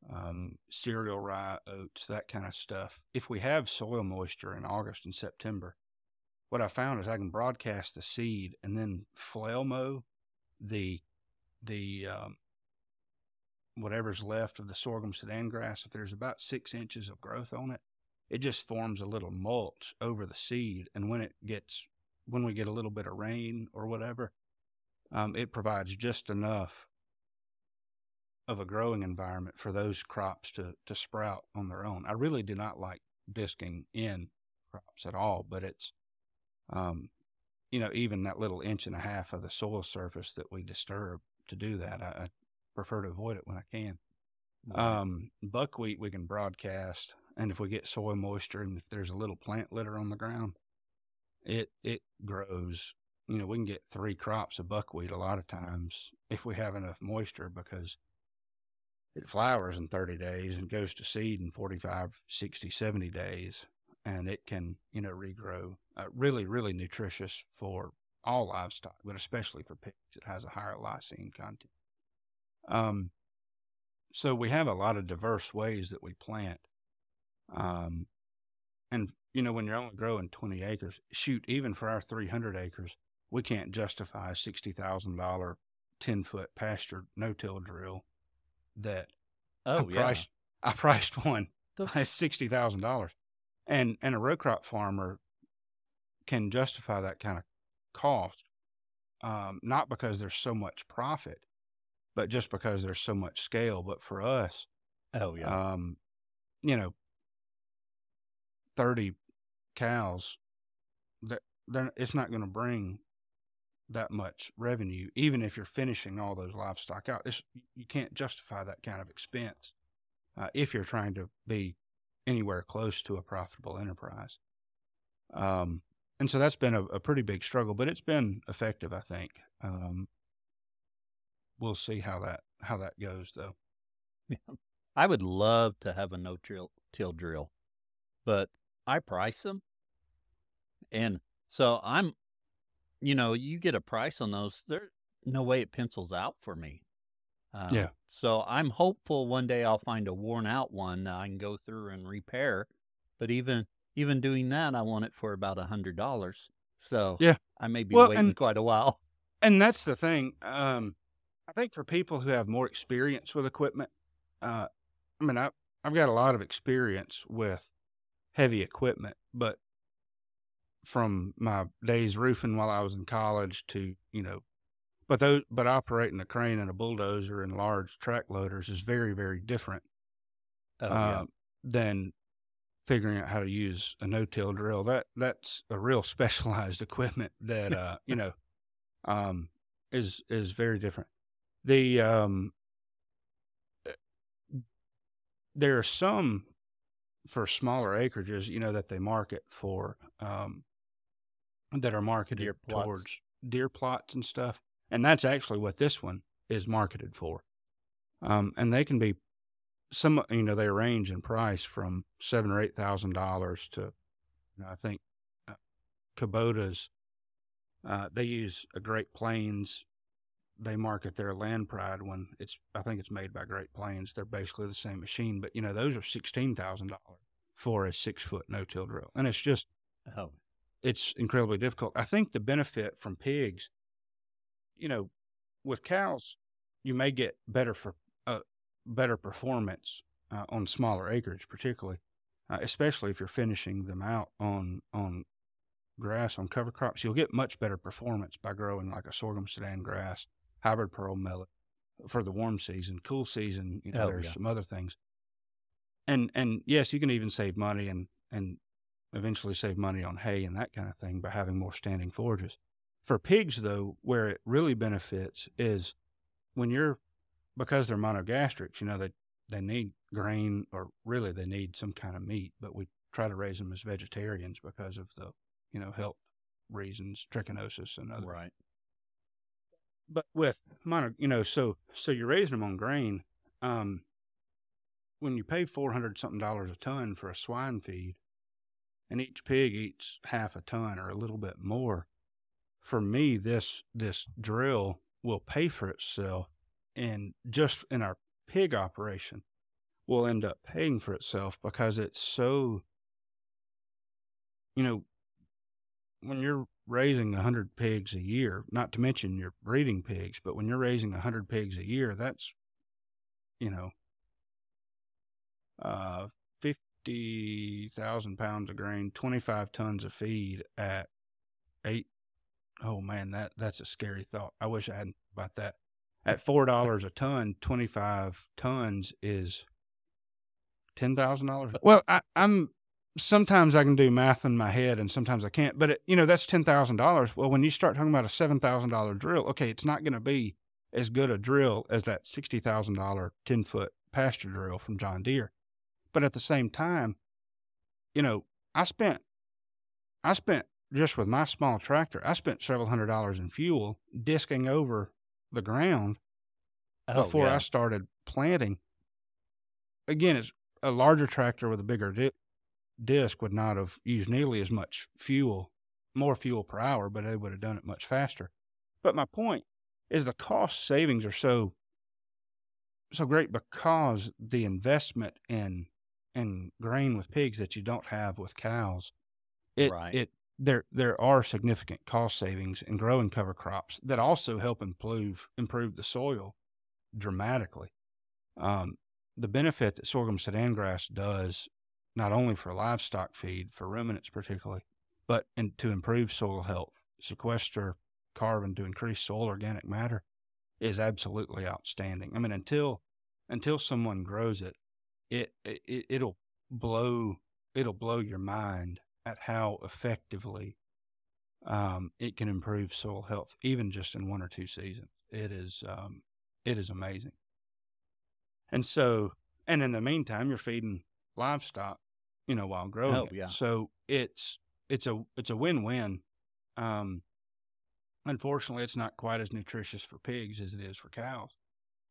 um, cereal rye, oats, that kind of stuff. If we have soil moisture in August and September, what I found is I can broadcast the seed and then flail mow the the um, whatever's left of the sorghum Sudan grass. If there's about six inches of growth on it, it just forms a little mulch over the seed, and when it gets when we get a little bit of rain or whatever, um, it provides just enough of a growing environment for those crops to, to sprout on their own. I really do not like disking in crops at all, but it's, um, you know, even that little inch and a half of the soil surface that we disturb to do that, I, I prefer to avoid it when I can. Um, buckwheat we can broadcast, and if we get soil moisture and if there's a little plant litter on the ground, it it grows. You know, we can get three crops of buckwheat a lot of times if we have enough moisture because it flowers in 30 days and goes to seed in 45, 60, 70 days. And it can, you know, regrow. Uh, really, really nutritious for all livestock, but especially for pigs. It has a higher lysine content. Um, so we have a lot of diverse ways that we plant. Um, and you know, when you're only growing 20 acres, shoot, even for our 300 acres, we can't justify a $60,000 10 foot pasture no till drill that I Oh, yeah. I priced [LAUGHS] one at $60,000. And, and a row crop farmer can justify that kind of cost, um, not because there's so much profit, but just because there's so much scale. But for us, Oh, yeah. um, you know, 30 cows, that it's not going to bring that much revenue, even if you're finishing all those livestock out. It's, you can't justify that kind of expense uh, if you're trying to be anywhere close to a profitable enterprise. Um, and so that's been a, a pretty big struggle, but it's been effective, I think. Um, we'll see how that how that goes, though. I would love to have a no till till drill, but I price them, and so I'm, you know, you get a price on those. There's no way it pencils out for me. Yeah. So I'm hopeful one day I'll find a worn out one that I can go through and repair. But even even doing that, I want it for about a hundred dollars. So Yeah. I may be Well, waiting and- quite a while. and that's the thing. Um, I think for people who have more experience with equipment, uh, I mean, I, I've got a lot of experience with heavy equipment, but from my days roofing while I was in college to you know, but those but operating a crane and a bulldozer and large track loaders is very very different. Oh, uh, yeah. than figuring out how to use a no-till drill. That that's a real [LAUGHS] specialized equipment that uh, you know um, is is very different. The um, there are some for smaller acreages, you know, that they market for um, that are marketed Deer towards deer plots and stuff, and that's actually what this one is marketed for. Um, and they can be some, you know, they range in price from seven or eight thousand dollars to, you know, I think uh, Kubota's. Uh, they use a Great Plains. They market their Land Pride one. It's I think it's made by Great Plains. They're basically the same machine, but you know those are sixteen thousand dollars for a six foot no till drill, and it's just Oh, it's incredibly difficult. I think the benefit from pigs, you know, with cows, you may get better for uh, better performance uh, on smaller acreage, particularly, uh, especially if you're finishing them out on on grass on cover crops. You'll get much better performance by growing like a sorghum sudan grass, hybrid pearl millet for the warm season. Cool season, you know, Oh, there's yeah. some other things. And and yes, you can even save money and and eventually save money on hay and that kind of thing by having more standing forages. For pigs, though, where it really benefits is when you're because they're monogastrics. You know, they they need grain or really they need some kind of meat, but we try to raise them as vegetarians because of the you know health reasons, trichinosis and other. right. But with mono, you know, so so you're raising them on grain. Um, when you pay four hundred something dollars a ton for a swine feed, and each pig eats half a ton or a little bit more, for me this this drill will pay for itself, and just in our pig operation, will end up paying for itself because it's so. You know, when you're raising a hundred pigs a year, not to mention your breeding pigs, but when you're raising a hundred pigs a year, that's, you know, uh, fifty thousand pounds of grain, twenty five tons of feed at eight. Oh man, that that's a scary thought. I wish I hadn't about that. At four dollars a ton, twenty five tons is ten thousand dollars. Well, I, I'm sometimes I can do math in my head and sometimes I can't. But it, you know, that's ten thousand dollars. Well, when you start talking about a seven thousand dollar drill, okay, it's not going to be as good a drill as that sixty thousand dollar ten foot pasture drill from John Deere. But at the same time, you know, I spent, I spent just with my small tractor, I spent several hundred dollars in fuel disking over the ground Oh, before yeah. I started planting. Again, it's a larger tractor with a bigger di- disc would not have used nearly as much fuel, more fuel per hour, but they would have done it much faster. But my point is the cost savings are so so great because the investment in in grain with pigs that you don't have with cows. It Right. it there there are significant cost savings in growing cover crops that also help improve improve the soil dramatically. Um, the benefit that sorghum sudan grass does, not only for livestock feed, for ruminants particularly, but in, to improve soil health, sequester carbon to increase soil organic matter, is absolutely outstanding. I mean, until until someone grows it, it, it it'll blow it'll blow your mind at how effectively um, it can improve soil health, even just in one or two seasons. It is um, it is amazing. And so, and in the meantime, you're feeding livestock, you know, while growing Oh, it. So it's it's a it's a win win. Um, unfortunately, it's not quite as nutritious for pigs as it is for cows.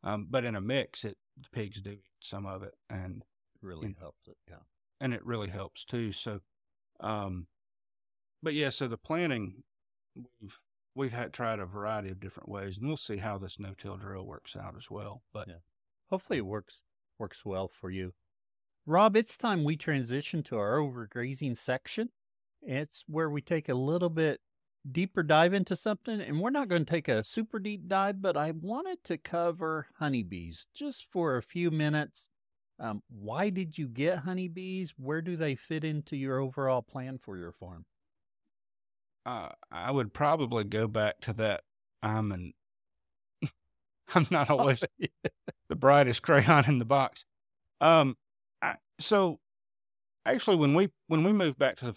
Um, but in a mix, it the pigs do eat some of it, and really Mm. helps it. Yeah. and it really helps too. So, um, but yeah, so the planting we've we've had tried a variety of different ways, and we'll see how this no-till drill works out as well. But Yeah. Hopefully it works works well for you. Rob, it's time we transition to our overgrazing section. It's where we take a little bit deeper dive into something, and we're not going to take a super deep dive, but I wanted to cover honeybees just for a few minutes. Um, why did you get honeybees? Where do they fit into your overall plan for your farm? uh, I would probably go back to that. I'm an [LAUGHS] I'm not [LAUGHS] always the brightest crayon in the box. Um, I, so actually, when we when we moved back to the,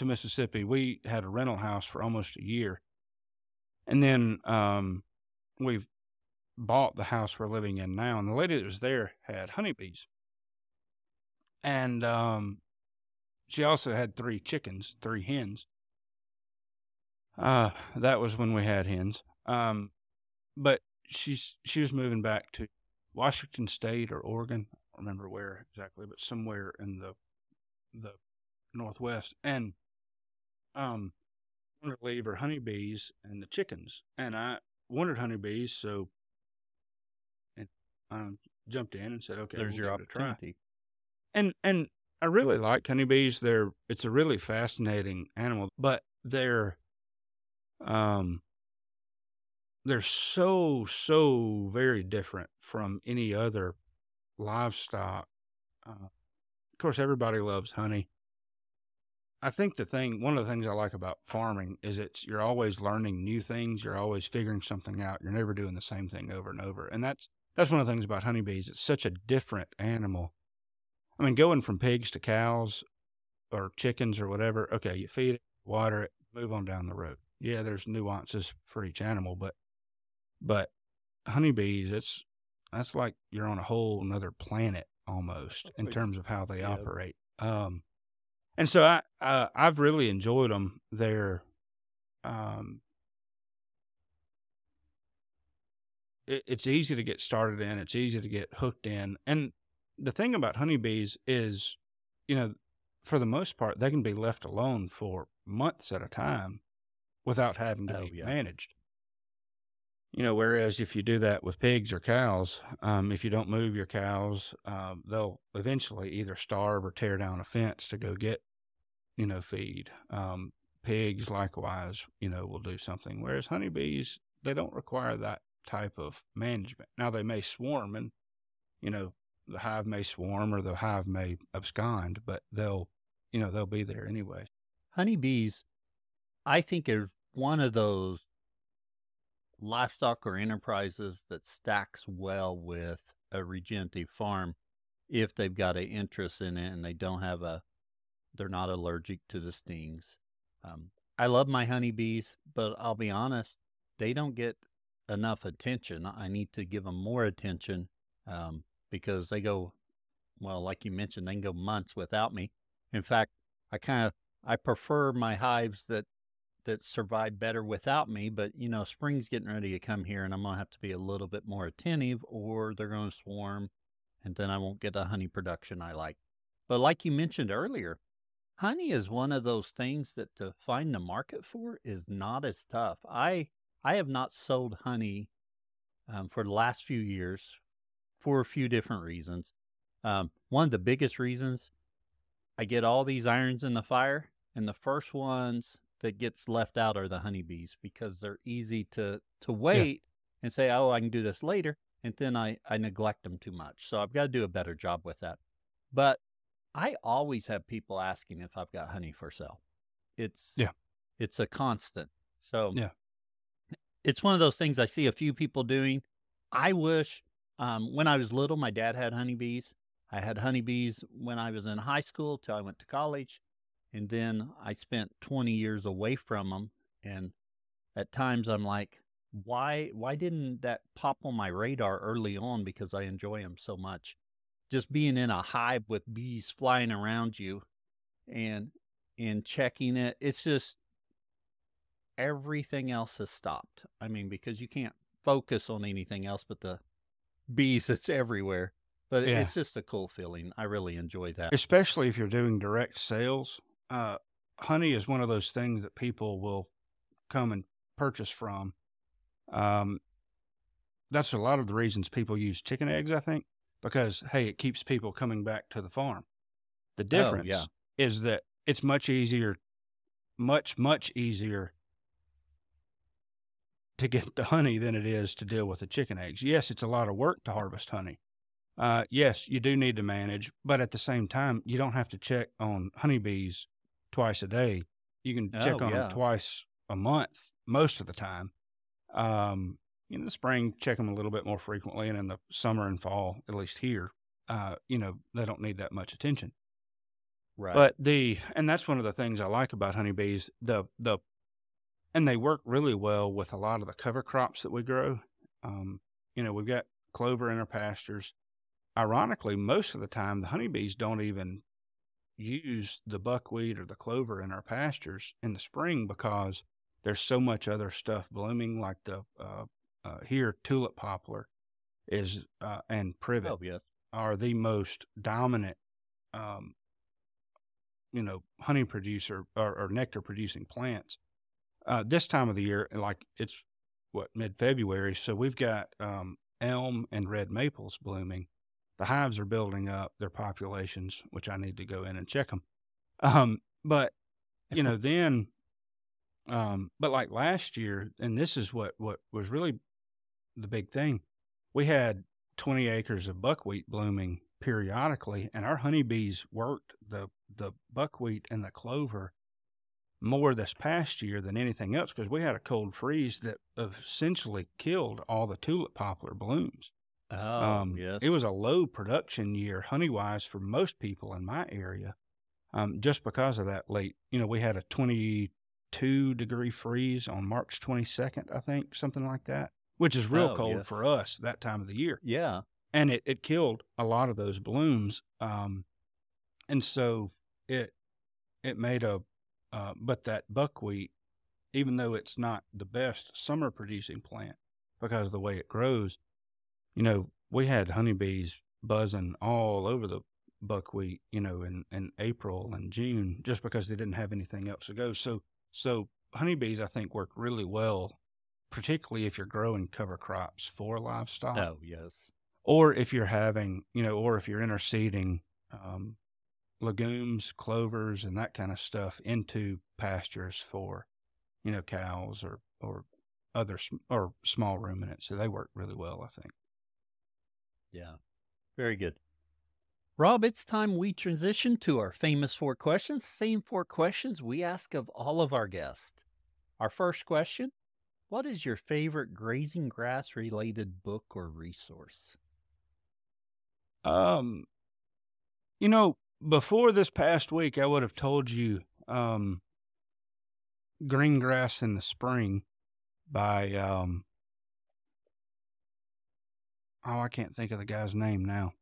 to Mississippi, we had a rental house for almost a year, and then um, we've bought the house we're living in now. And the lady that was there had honeybees, and um, she also had three chickens, three hens. Uh, that was when we had hens. Um, but she's she was moving back to Washington State or Oregon. I don't remember where exactly, but somewhere in the the northwest. And um, wanted to leave her honeybees and the chickens. And I wanted honeybees, so and I jumped in and said, "Okay, There's we'll your give it a try." opportunity. and and I really like honeybees. They're it's a really fascinating animal, but they're um they're so so very different from any other livestock. Uh, of course, everybody loves honey. I think the thing, one of the things I like about farming is it's you're always learning new things. You're always figuring something out. You're never doing the same thing over and over, and that's that's one of the things about honeybees. It's such a different animal. I mean, going from pigs to cows or chickens or whatever, okay, you feed it, water it, move on down the road. Yeah, there's nuances for each animal, but but honeybees, it's that's like you're on a whole another planet almost in terms of how they yes. operate. Um, and so I uh, I've really enjoyed them. They're um, it, it's easy to get started in. It's easy to get hooked in. And the thing about honeybees is, you know, for the most part, they can be left alone for months at a time without having to Oh, be yeah. managed. You know, whereas if you do that with pigs or cows, um, if you don't move your cows, um, they'll eventually either starve or tear down a fence to go get, you know, feed. Um, pigs, likewise, you know, will do something. Whereas honeybees, they don't require that type of management. Now they may swarm, and you know, the hive may swarm or the hive may abscond, but they'll, you know, they'll be there anyway. honeybees, I think, are one of those livestock or enterprises that stacks well with a regenerative farm if they've got an interest in it and they don't have a, they're not allergic to the stings. Um, I love my honeybees, but I'll be honest, they don't get enough attention. I need to give them more attention um, because they go, well, like you mentioned, they can go months without me. In fact, I kind of I prefer my hives that that survive better without me. But you know, spring's getting ready to come here, and I'm gonna have to be a little bit more attentive, or they're gonna swarm, and then I won't get the honey production I like. But like you mentioned earlier, honey is one of those things that to find the market for is not as tough. I I have not sold honey um, for the last few years for a few different reasons. Um, one of the biggest reasons I get all these irons in the fire, and the first ones that gets left out are the honeybees because they're easy to to wait and say, "Oh, I can do this later," and then I I neglect them too much. So I've got to do a better job with that. But I always have people asking if I've got honey for sale. It's Yeah. it's a constant. So Yeah. it's one of those things I see a few people doing. I wish um, when I was little, my dad had honeybees. I had honeybees when I was in high school till I went to college. And then I spent 20 years away from them. And at times I'm like, why, why didn't that pop on my radar early on? Because I enjoy them so much. Just being in a hive with bees flying around you and, and checking it. It's just everything else has stopped. I mean, because you can't focus on anything else but the bees that's everywhere. But Yeah. it's just a cool feeling. I really enjoy that. especially if you're doing direct sales. Uh, honey is one of those things that people will come and purchase from. Um, that's a lot of the reasons people use chicken eggs, I think, because hey, it keeps people coming back to the farm. The difference yeah. is that it's much easier, much much easier to get the honey than it is to deal with the chicken eggs. Yes, it's a lot of work to harvest honey. Uh, yes, you do need to manage, but at the same time, you don't have to check on honeybees twice a day. You can check Oh, on yeah. them twice a month most of the time. Um, in the spring, check them a little bit more frequently, and in the summer and fall, at least here, uh, you know, they don't need that much attention. Right. But the and that's one of the things I like about honeybees. The the and they work really well with a lot of the cover crops that we grow. Um, you know, we've got clover in our pastures. Ironically, most of the time the honeybees don't even use the buckwheat or the clover in our pastures in the spring because there's so much other stuff blooming, like the uh, uh, here tulip poplar is uh, and privet oh, yes. are the most dominant, um, you know, honey producer or, or nectar producing plants. Uh, this time of the year, like it's what mid February, so we've got um, elm and red maples blooming. The hives are building up their populations, which I need to go in and check them. Um, but you know, [LAUGHS] then, um, but like last year, and this is what what was really the big thing. We had 20 acres of buckwheat blooming periodically, and our honeybees worked the the buckwheat and the clover more this past year than anything else because we had a cold freeze that essentially killed all the tulip poplar blooms. Oh, Um, yes. It was a low production year, honey wise, for most people in my area, um, just because of that late. You know, we had a 22 degree freeze on March 22nd, I think, something like that, which is real Oh, cold yes. for us that time of the year. Yeah. And it, it killed a lot of those blooms. Um, and so it, it made a, uh, but that buckwheat, even though it's not the best summer producing plant because of the way it grows, you know, we had honeybees buzzing all over the buckwheat, you know, in, in April and June just because they didn't have anything else to go. So, so honeybees, I think, work really well, particularly if you're growing cover crops for livestock Oh, yes. or if you're having, you know, or if you're interseeding um, legumes, clovers, and that kind of stuff into pastures for, you know, cows or or other sm- or small ruminants. So they work really well, I think. Yeah. Very good. Rob, it's time we transition to our famous four questions. Same four questions we ask of all of our guests. Our first question What is your favorite grazing grass related book or resource? Um, you know, before this past week, I would have told you um, "Green Grass in the Spring" by um, oh, I can't think of the guy's name now.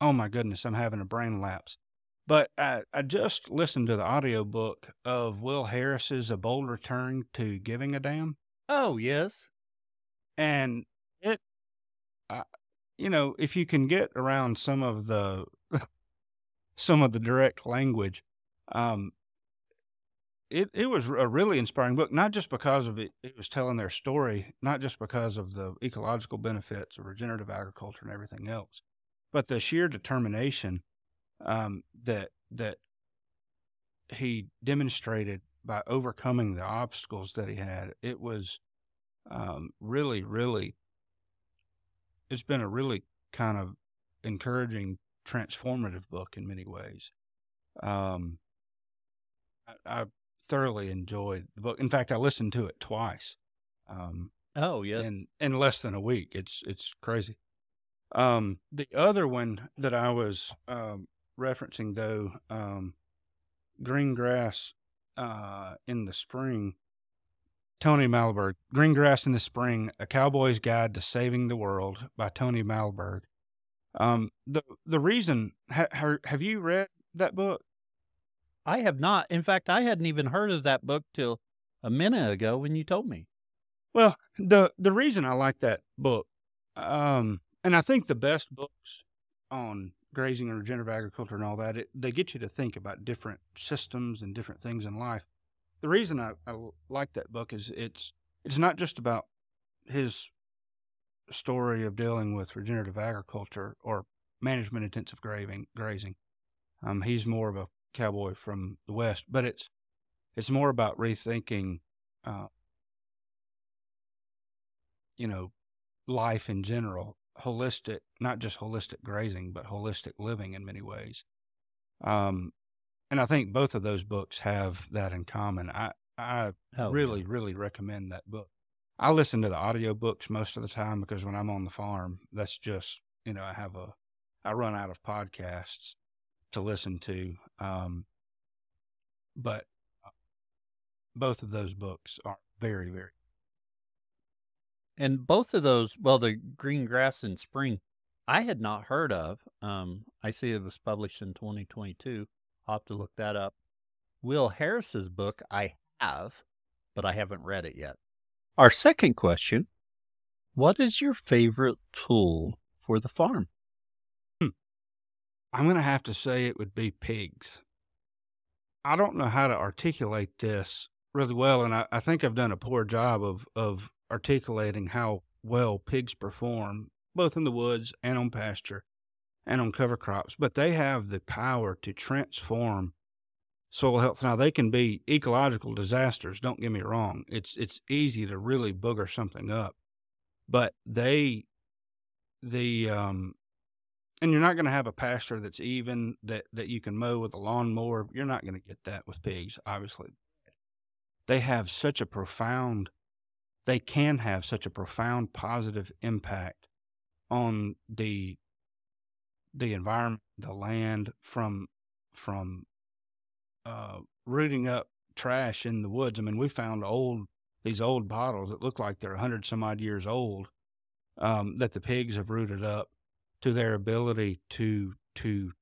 Oh my goodness, I'm having a brain lapse. But I, I just listened to the audiobook of Will Harris's A Bold Return to Giving a Damn. Oh, yes. and it uh, you know if you can get around some of the [LAUGHS] some of the direct language um it it was a really inspiring book not just because of it it was telling their story not just because of the ecological benefits of regenerative agriculture and everything else but the sheer determination um that that he demonstrated by overcoming the obstacles that he had it was um, really, really, it's been a really kind of encouraging, transformative book in many ways. Um, I, I thoroughly enjoyed the book. In fact, I listened to it twice. Um, Oh, yeah, in in less than a week. It's it's crazy. Um, the other one that I was um, referencing though, um, green grass uh, in the spring. Tony Malmberg, Green Grass in the Spring: A Cowboy's Guide to Saving the World by Tony Malmberg. Um, the the reason ha, ha, have you read that book? I have not. In fact, I hadn't even heard of that book till a minute ago when you told me. Well, the the reason I like that book, um, and I think the best books on grazing and regenerative agriculture and all that, it, they get you to think about different systems and different things in life. The reason I, I like that book is it's it's not just about his story of dealing with regenerative agriculture or management intensive grazing. Grazing, um, he's more of a cowboy from the west, but it's it's more about rethinking. Uh, you know, life in general, holistic, not just holistic grazing, but holistic living in many ways. Um, and I think both of those books have that in common. I, I Oh, really, really recommend that book. I listen to the audio books most of the time because when I'm on the farm, that's just you know, I have a, I run out of podcasts to listen to. Um, but both of those books are very, very. And both of those, well, the Green Grass in Spring, I had not heard of. Um, I see it was published in 2022. I'll have to look that up. Will Harris's book, I have, but I haven't read it yet. Our second question What is your favorite tool for the farm? Hmm. I'm going to have to say it would be pigs. I don't know how to articulate this really well, and I, I think I've done a poor job of, of articulating how well pigs perform, both in the woods and on pasture and on cover crops, but they have the power to transform soil health. Now they can be ecological disasters. Don't get me wrong. It's it's easy to really booger something up, but they the um and you're not going to have a pasture that's even that that you can mow with a lawnmower. You're not going to get that with pigs, obviously. They have such a profound they can have such a profound positive impact on the the environment, the land from from uh, rooting up trash in the woods. I mean, we found old these old bottles that look like they're hundred some odd years old um, that the pigs have rooted up to their ability to to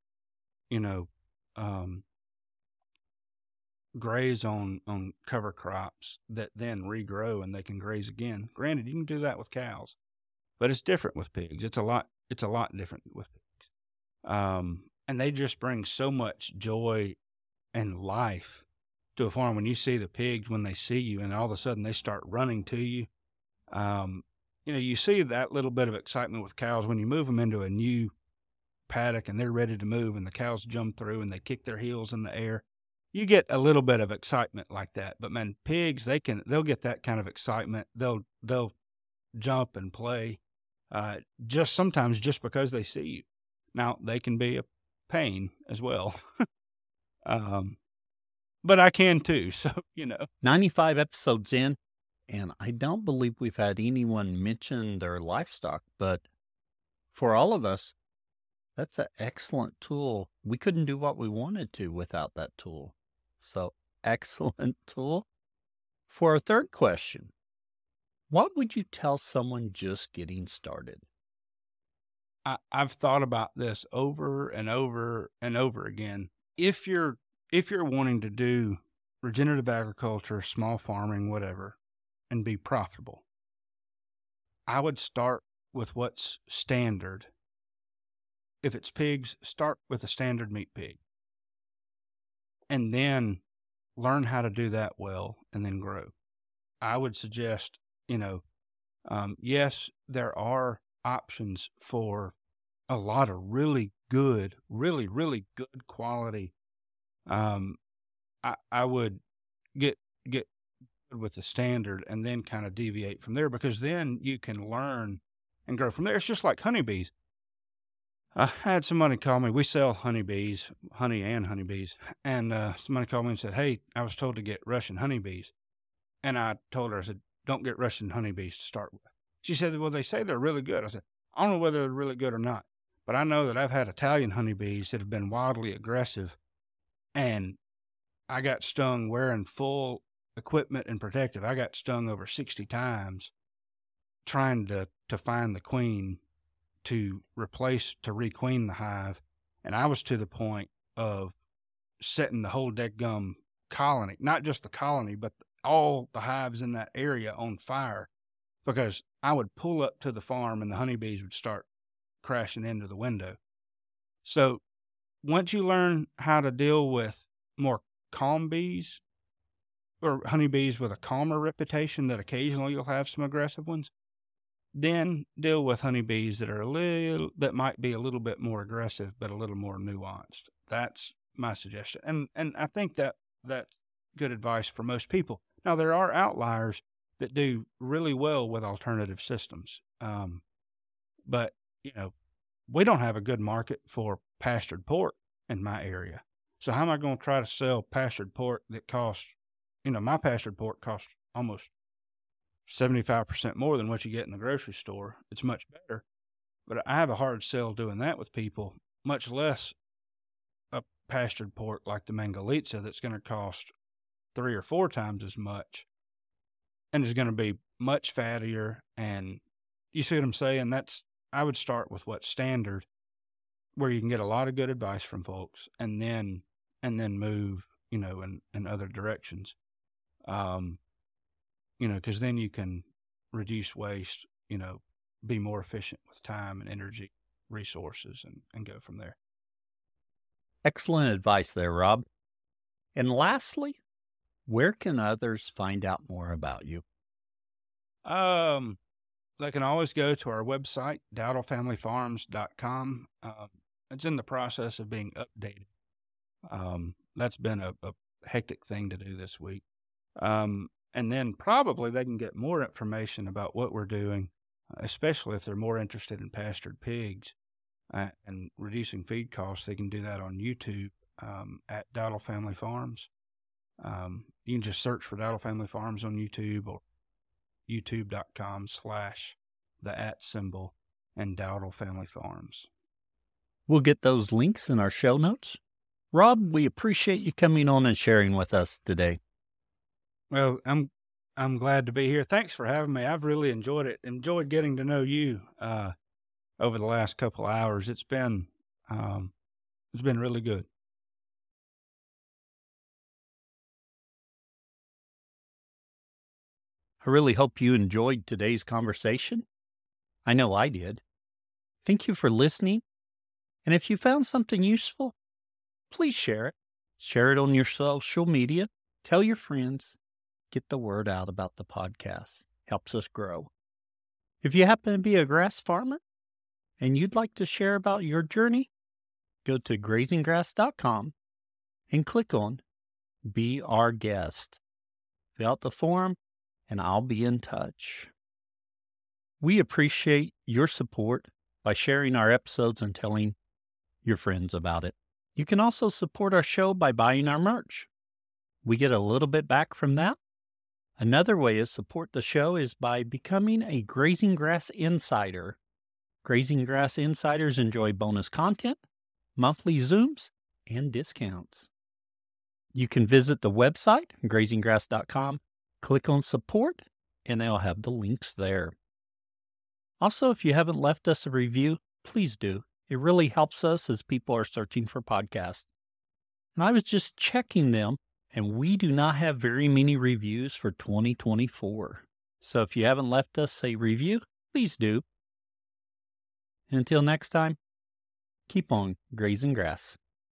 you know um, graze on on cover crops that then regrow and they can graze again. Granted, you can do that with cows, but it's different with pigs. It's a lot. It's a lot different with pigs, um, and they just bring so much joy and life to a farm. When you see the pigs, when they see you, and all of a sudden they start running to you, um, you know, you see that little bit of excitement with cows when you move them into a new paddock and they're ready to move, and the cows jump through and they kick their heels in the air. You get a little bit of excitement like that, but man, pigs they can they'll get that kind of excitement. They'll they'll jump and play, uh, just sometimes just because they see you. Now they can be a pain as well. [LAUGHS] Um, but I can too. [LAUGHS] So, you know, 95 episodes in, and I don't believe we've had anyone mention their livestock, but for all of us, that's an excellent tool. We couldn't do what we wanted to without that tool. So, excellent [LAUGHS] tool. For our third question, what would you tell someone just getting started? I, I've thought about this over and over and over again if you're if you're wanting to do regenerative agriculture, small farming, whatever, and be profitable, I would start with what's standard. If it's pigs, start with a standard meat pig. And then learn how to do that well and then grow. I would suggest, you know, um, yes, there are options for a lot of really good, really, really good quality, um, I I would get get with the standard and then kind of deviate from there because then you can learn and grow from there. It's just like honeybees. I had somebody call me. We sell honeybees, honey and honeybees, and uh, somebody called me and said, "Hey, I was told to get Russian honeybees," and I told her, I said, "Don't get Russian honeybees to start with." She said, "Well, they say they're really good." I said, "I don't know whether they're really good or not." But I know that I've had Italian honeybees that have been wildly aggressive, and I got stung wearing full equipment and protective. I got stung over 60 times trying to, to find the queen to replace, to requeen the hive. And I was to the point of setting the whole deck gum colony, not just the colony, but all the hives in that area on fire because I would pull up to the farm and the honeybees would start crashing into the window. So once you learn how to deal with more calm bees or honeybees with a calmer reputation that occasionally you'll have some aggressive ones, then deal with honeybees that are a little that might be a little bit more aggressive but a little more nuanced. That's my suggestion. And and I think that that's good advice for most people. Now there are outliers that do really well with alternative systems. Um, but you know, we don't have a good market for pastured pork in my area. So how am I going to try to sell pastured pork that costs, you know, my pastured pork costs almost 75% more than what you get in the grocery store. It's much better. But I have a hard sell doing that with people, much less a pastured pork like the Mangalitsa that's going to cost three or four times as much and is going to be much fattier. And you see what I'm saying? That's, I would start with what's standard where you can get a lot of good advice from folks and then, and then move, you know, in, in other directions. Um, you know, cause then you can reduce waste, you know, be more efficient with time and energy resources and, and go from there. Excellent advice there, Rob. And lastly, where can others find out more about you? Um, they can always go to our website, dowdlefamilyfarms.com. Um, it's in the process of being updated. Um, that's been a, a, hectic thing to do this week. Um, and then probably they can get more information about what we're doing, especially if they're more interested in pastured pigs uh, and reducing feed costs. They can do that on YouTube um, at Dowdle Family Farms. Um, you can just search for Dowdle Family Farms on YouTube or youtube.com slash the at symbol and Dowdle Family Farms. We'll get those links in our show notes. Rob, we appreciate you coming on and sharing with us today. Well, I'm I'm glad to be here. Thanks for having me. I've really enjoyed it. Enjoyed getting to know you uh, over the last couple hours. It's been um, it's been really good. I really hope you enjoyed today's conversation. I know I did. Thank you for listening. And if you found something useful, please share it. Share it on your social media. Tell your friends. Get the word out about the podcast. Helps us grow. If you happen to be a grass farmer and you'd like to share about your journey, go to grazinggrass.com and click on Be Our Guest. Fill out the form and I'll be in touch. We appreciate your support by sharing our episodes and telling your friends about it. You can also support our show by buying our merch. We get a little bit back from that. Another way to support the show is by becoming a Grazing Grass Insider. Grazing Grass Insiders enjoy bonus content, monthly Zooms, and discounts. You can visit the website, grazinggrass.com, click on support, and they'll have the links there. Also, if you haven't left us a review, please do. It really helps us as people are searching for podcasts. And I was just checking them, and we do not have very many reviews for 2024. So if you haven't left us a review, please do. And until next time, keep on grazing grass.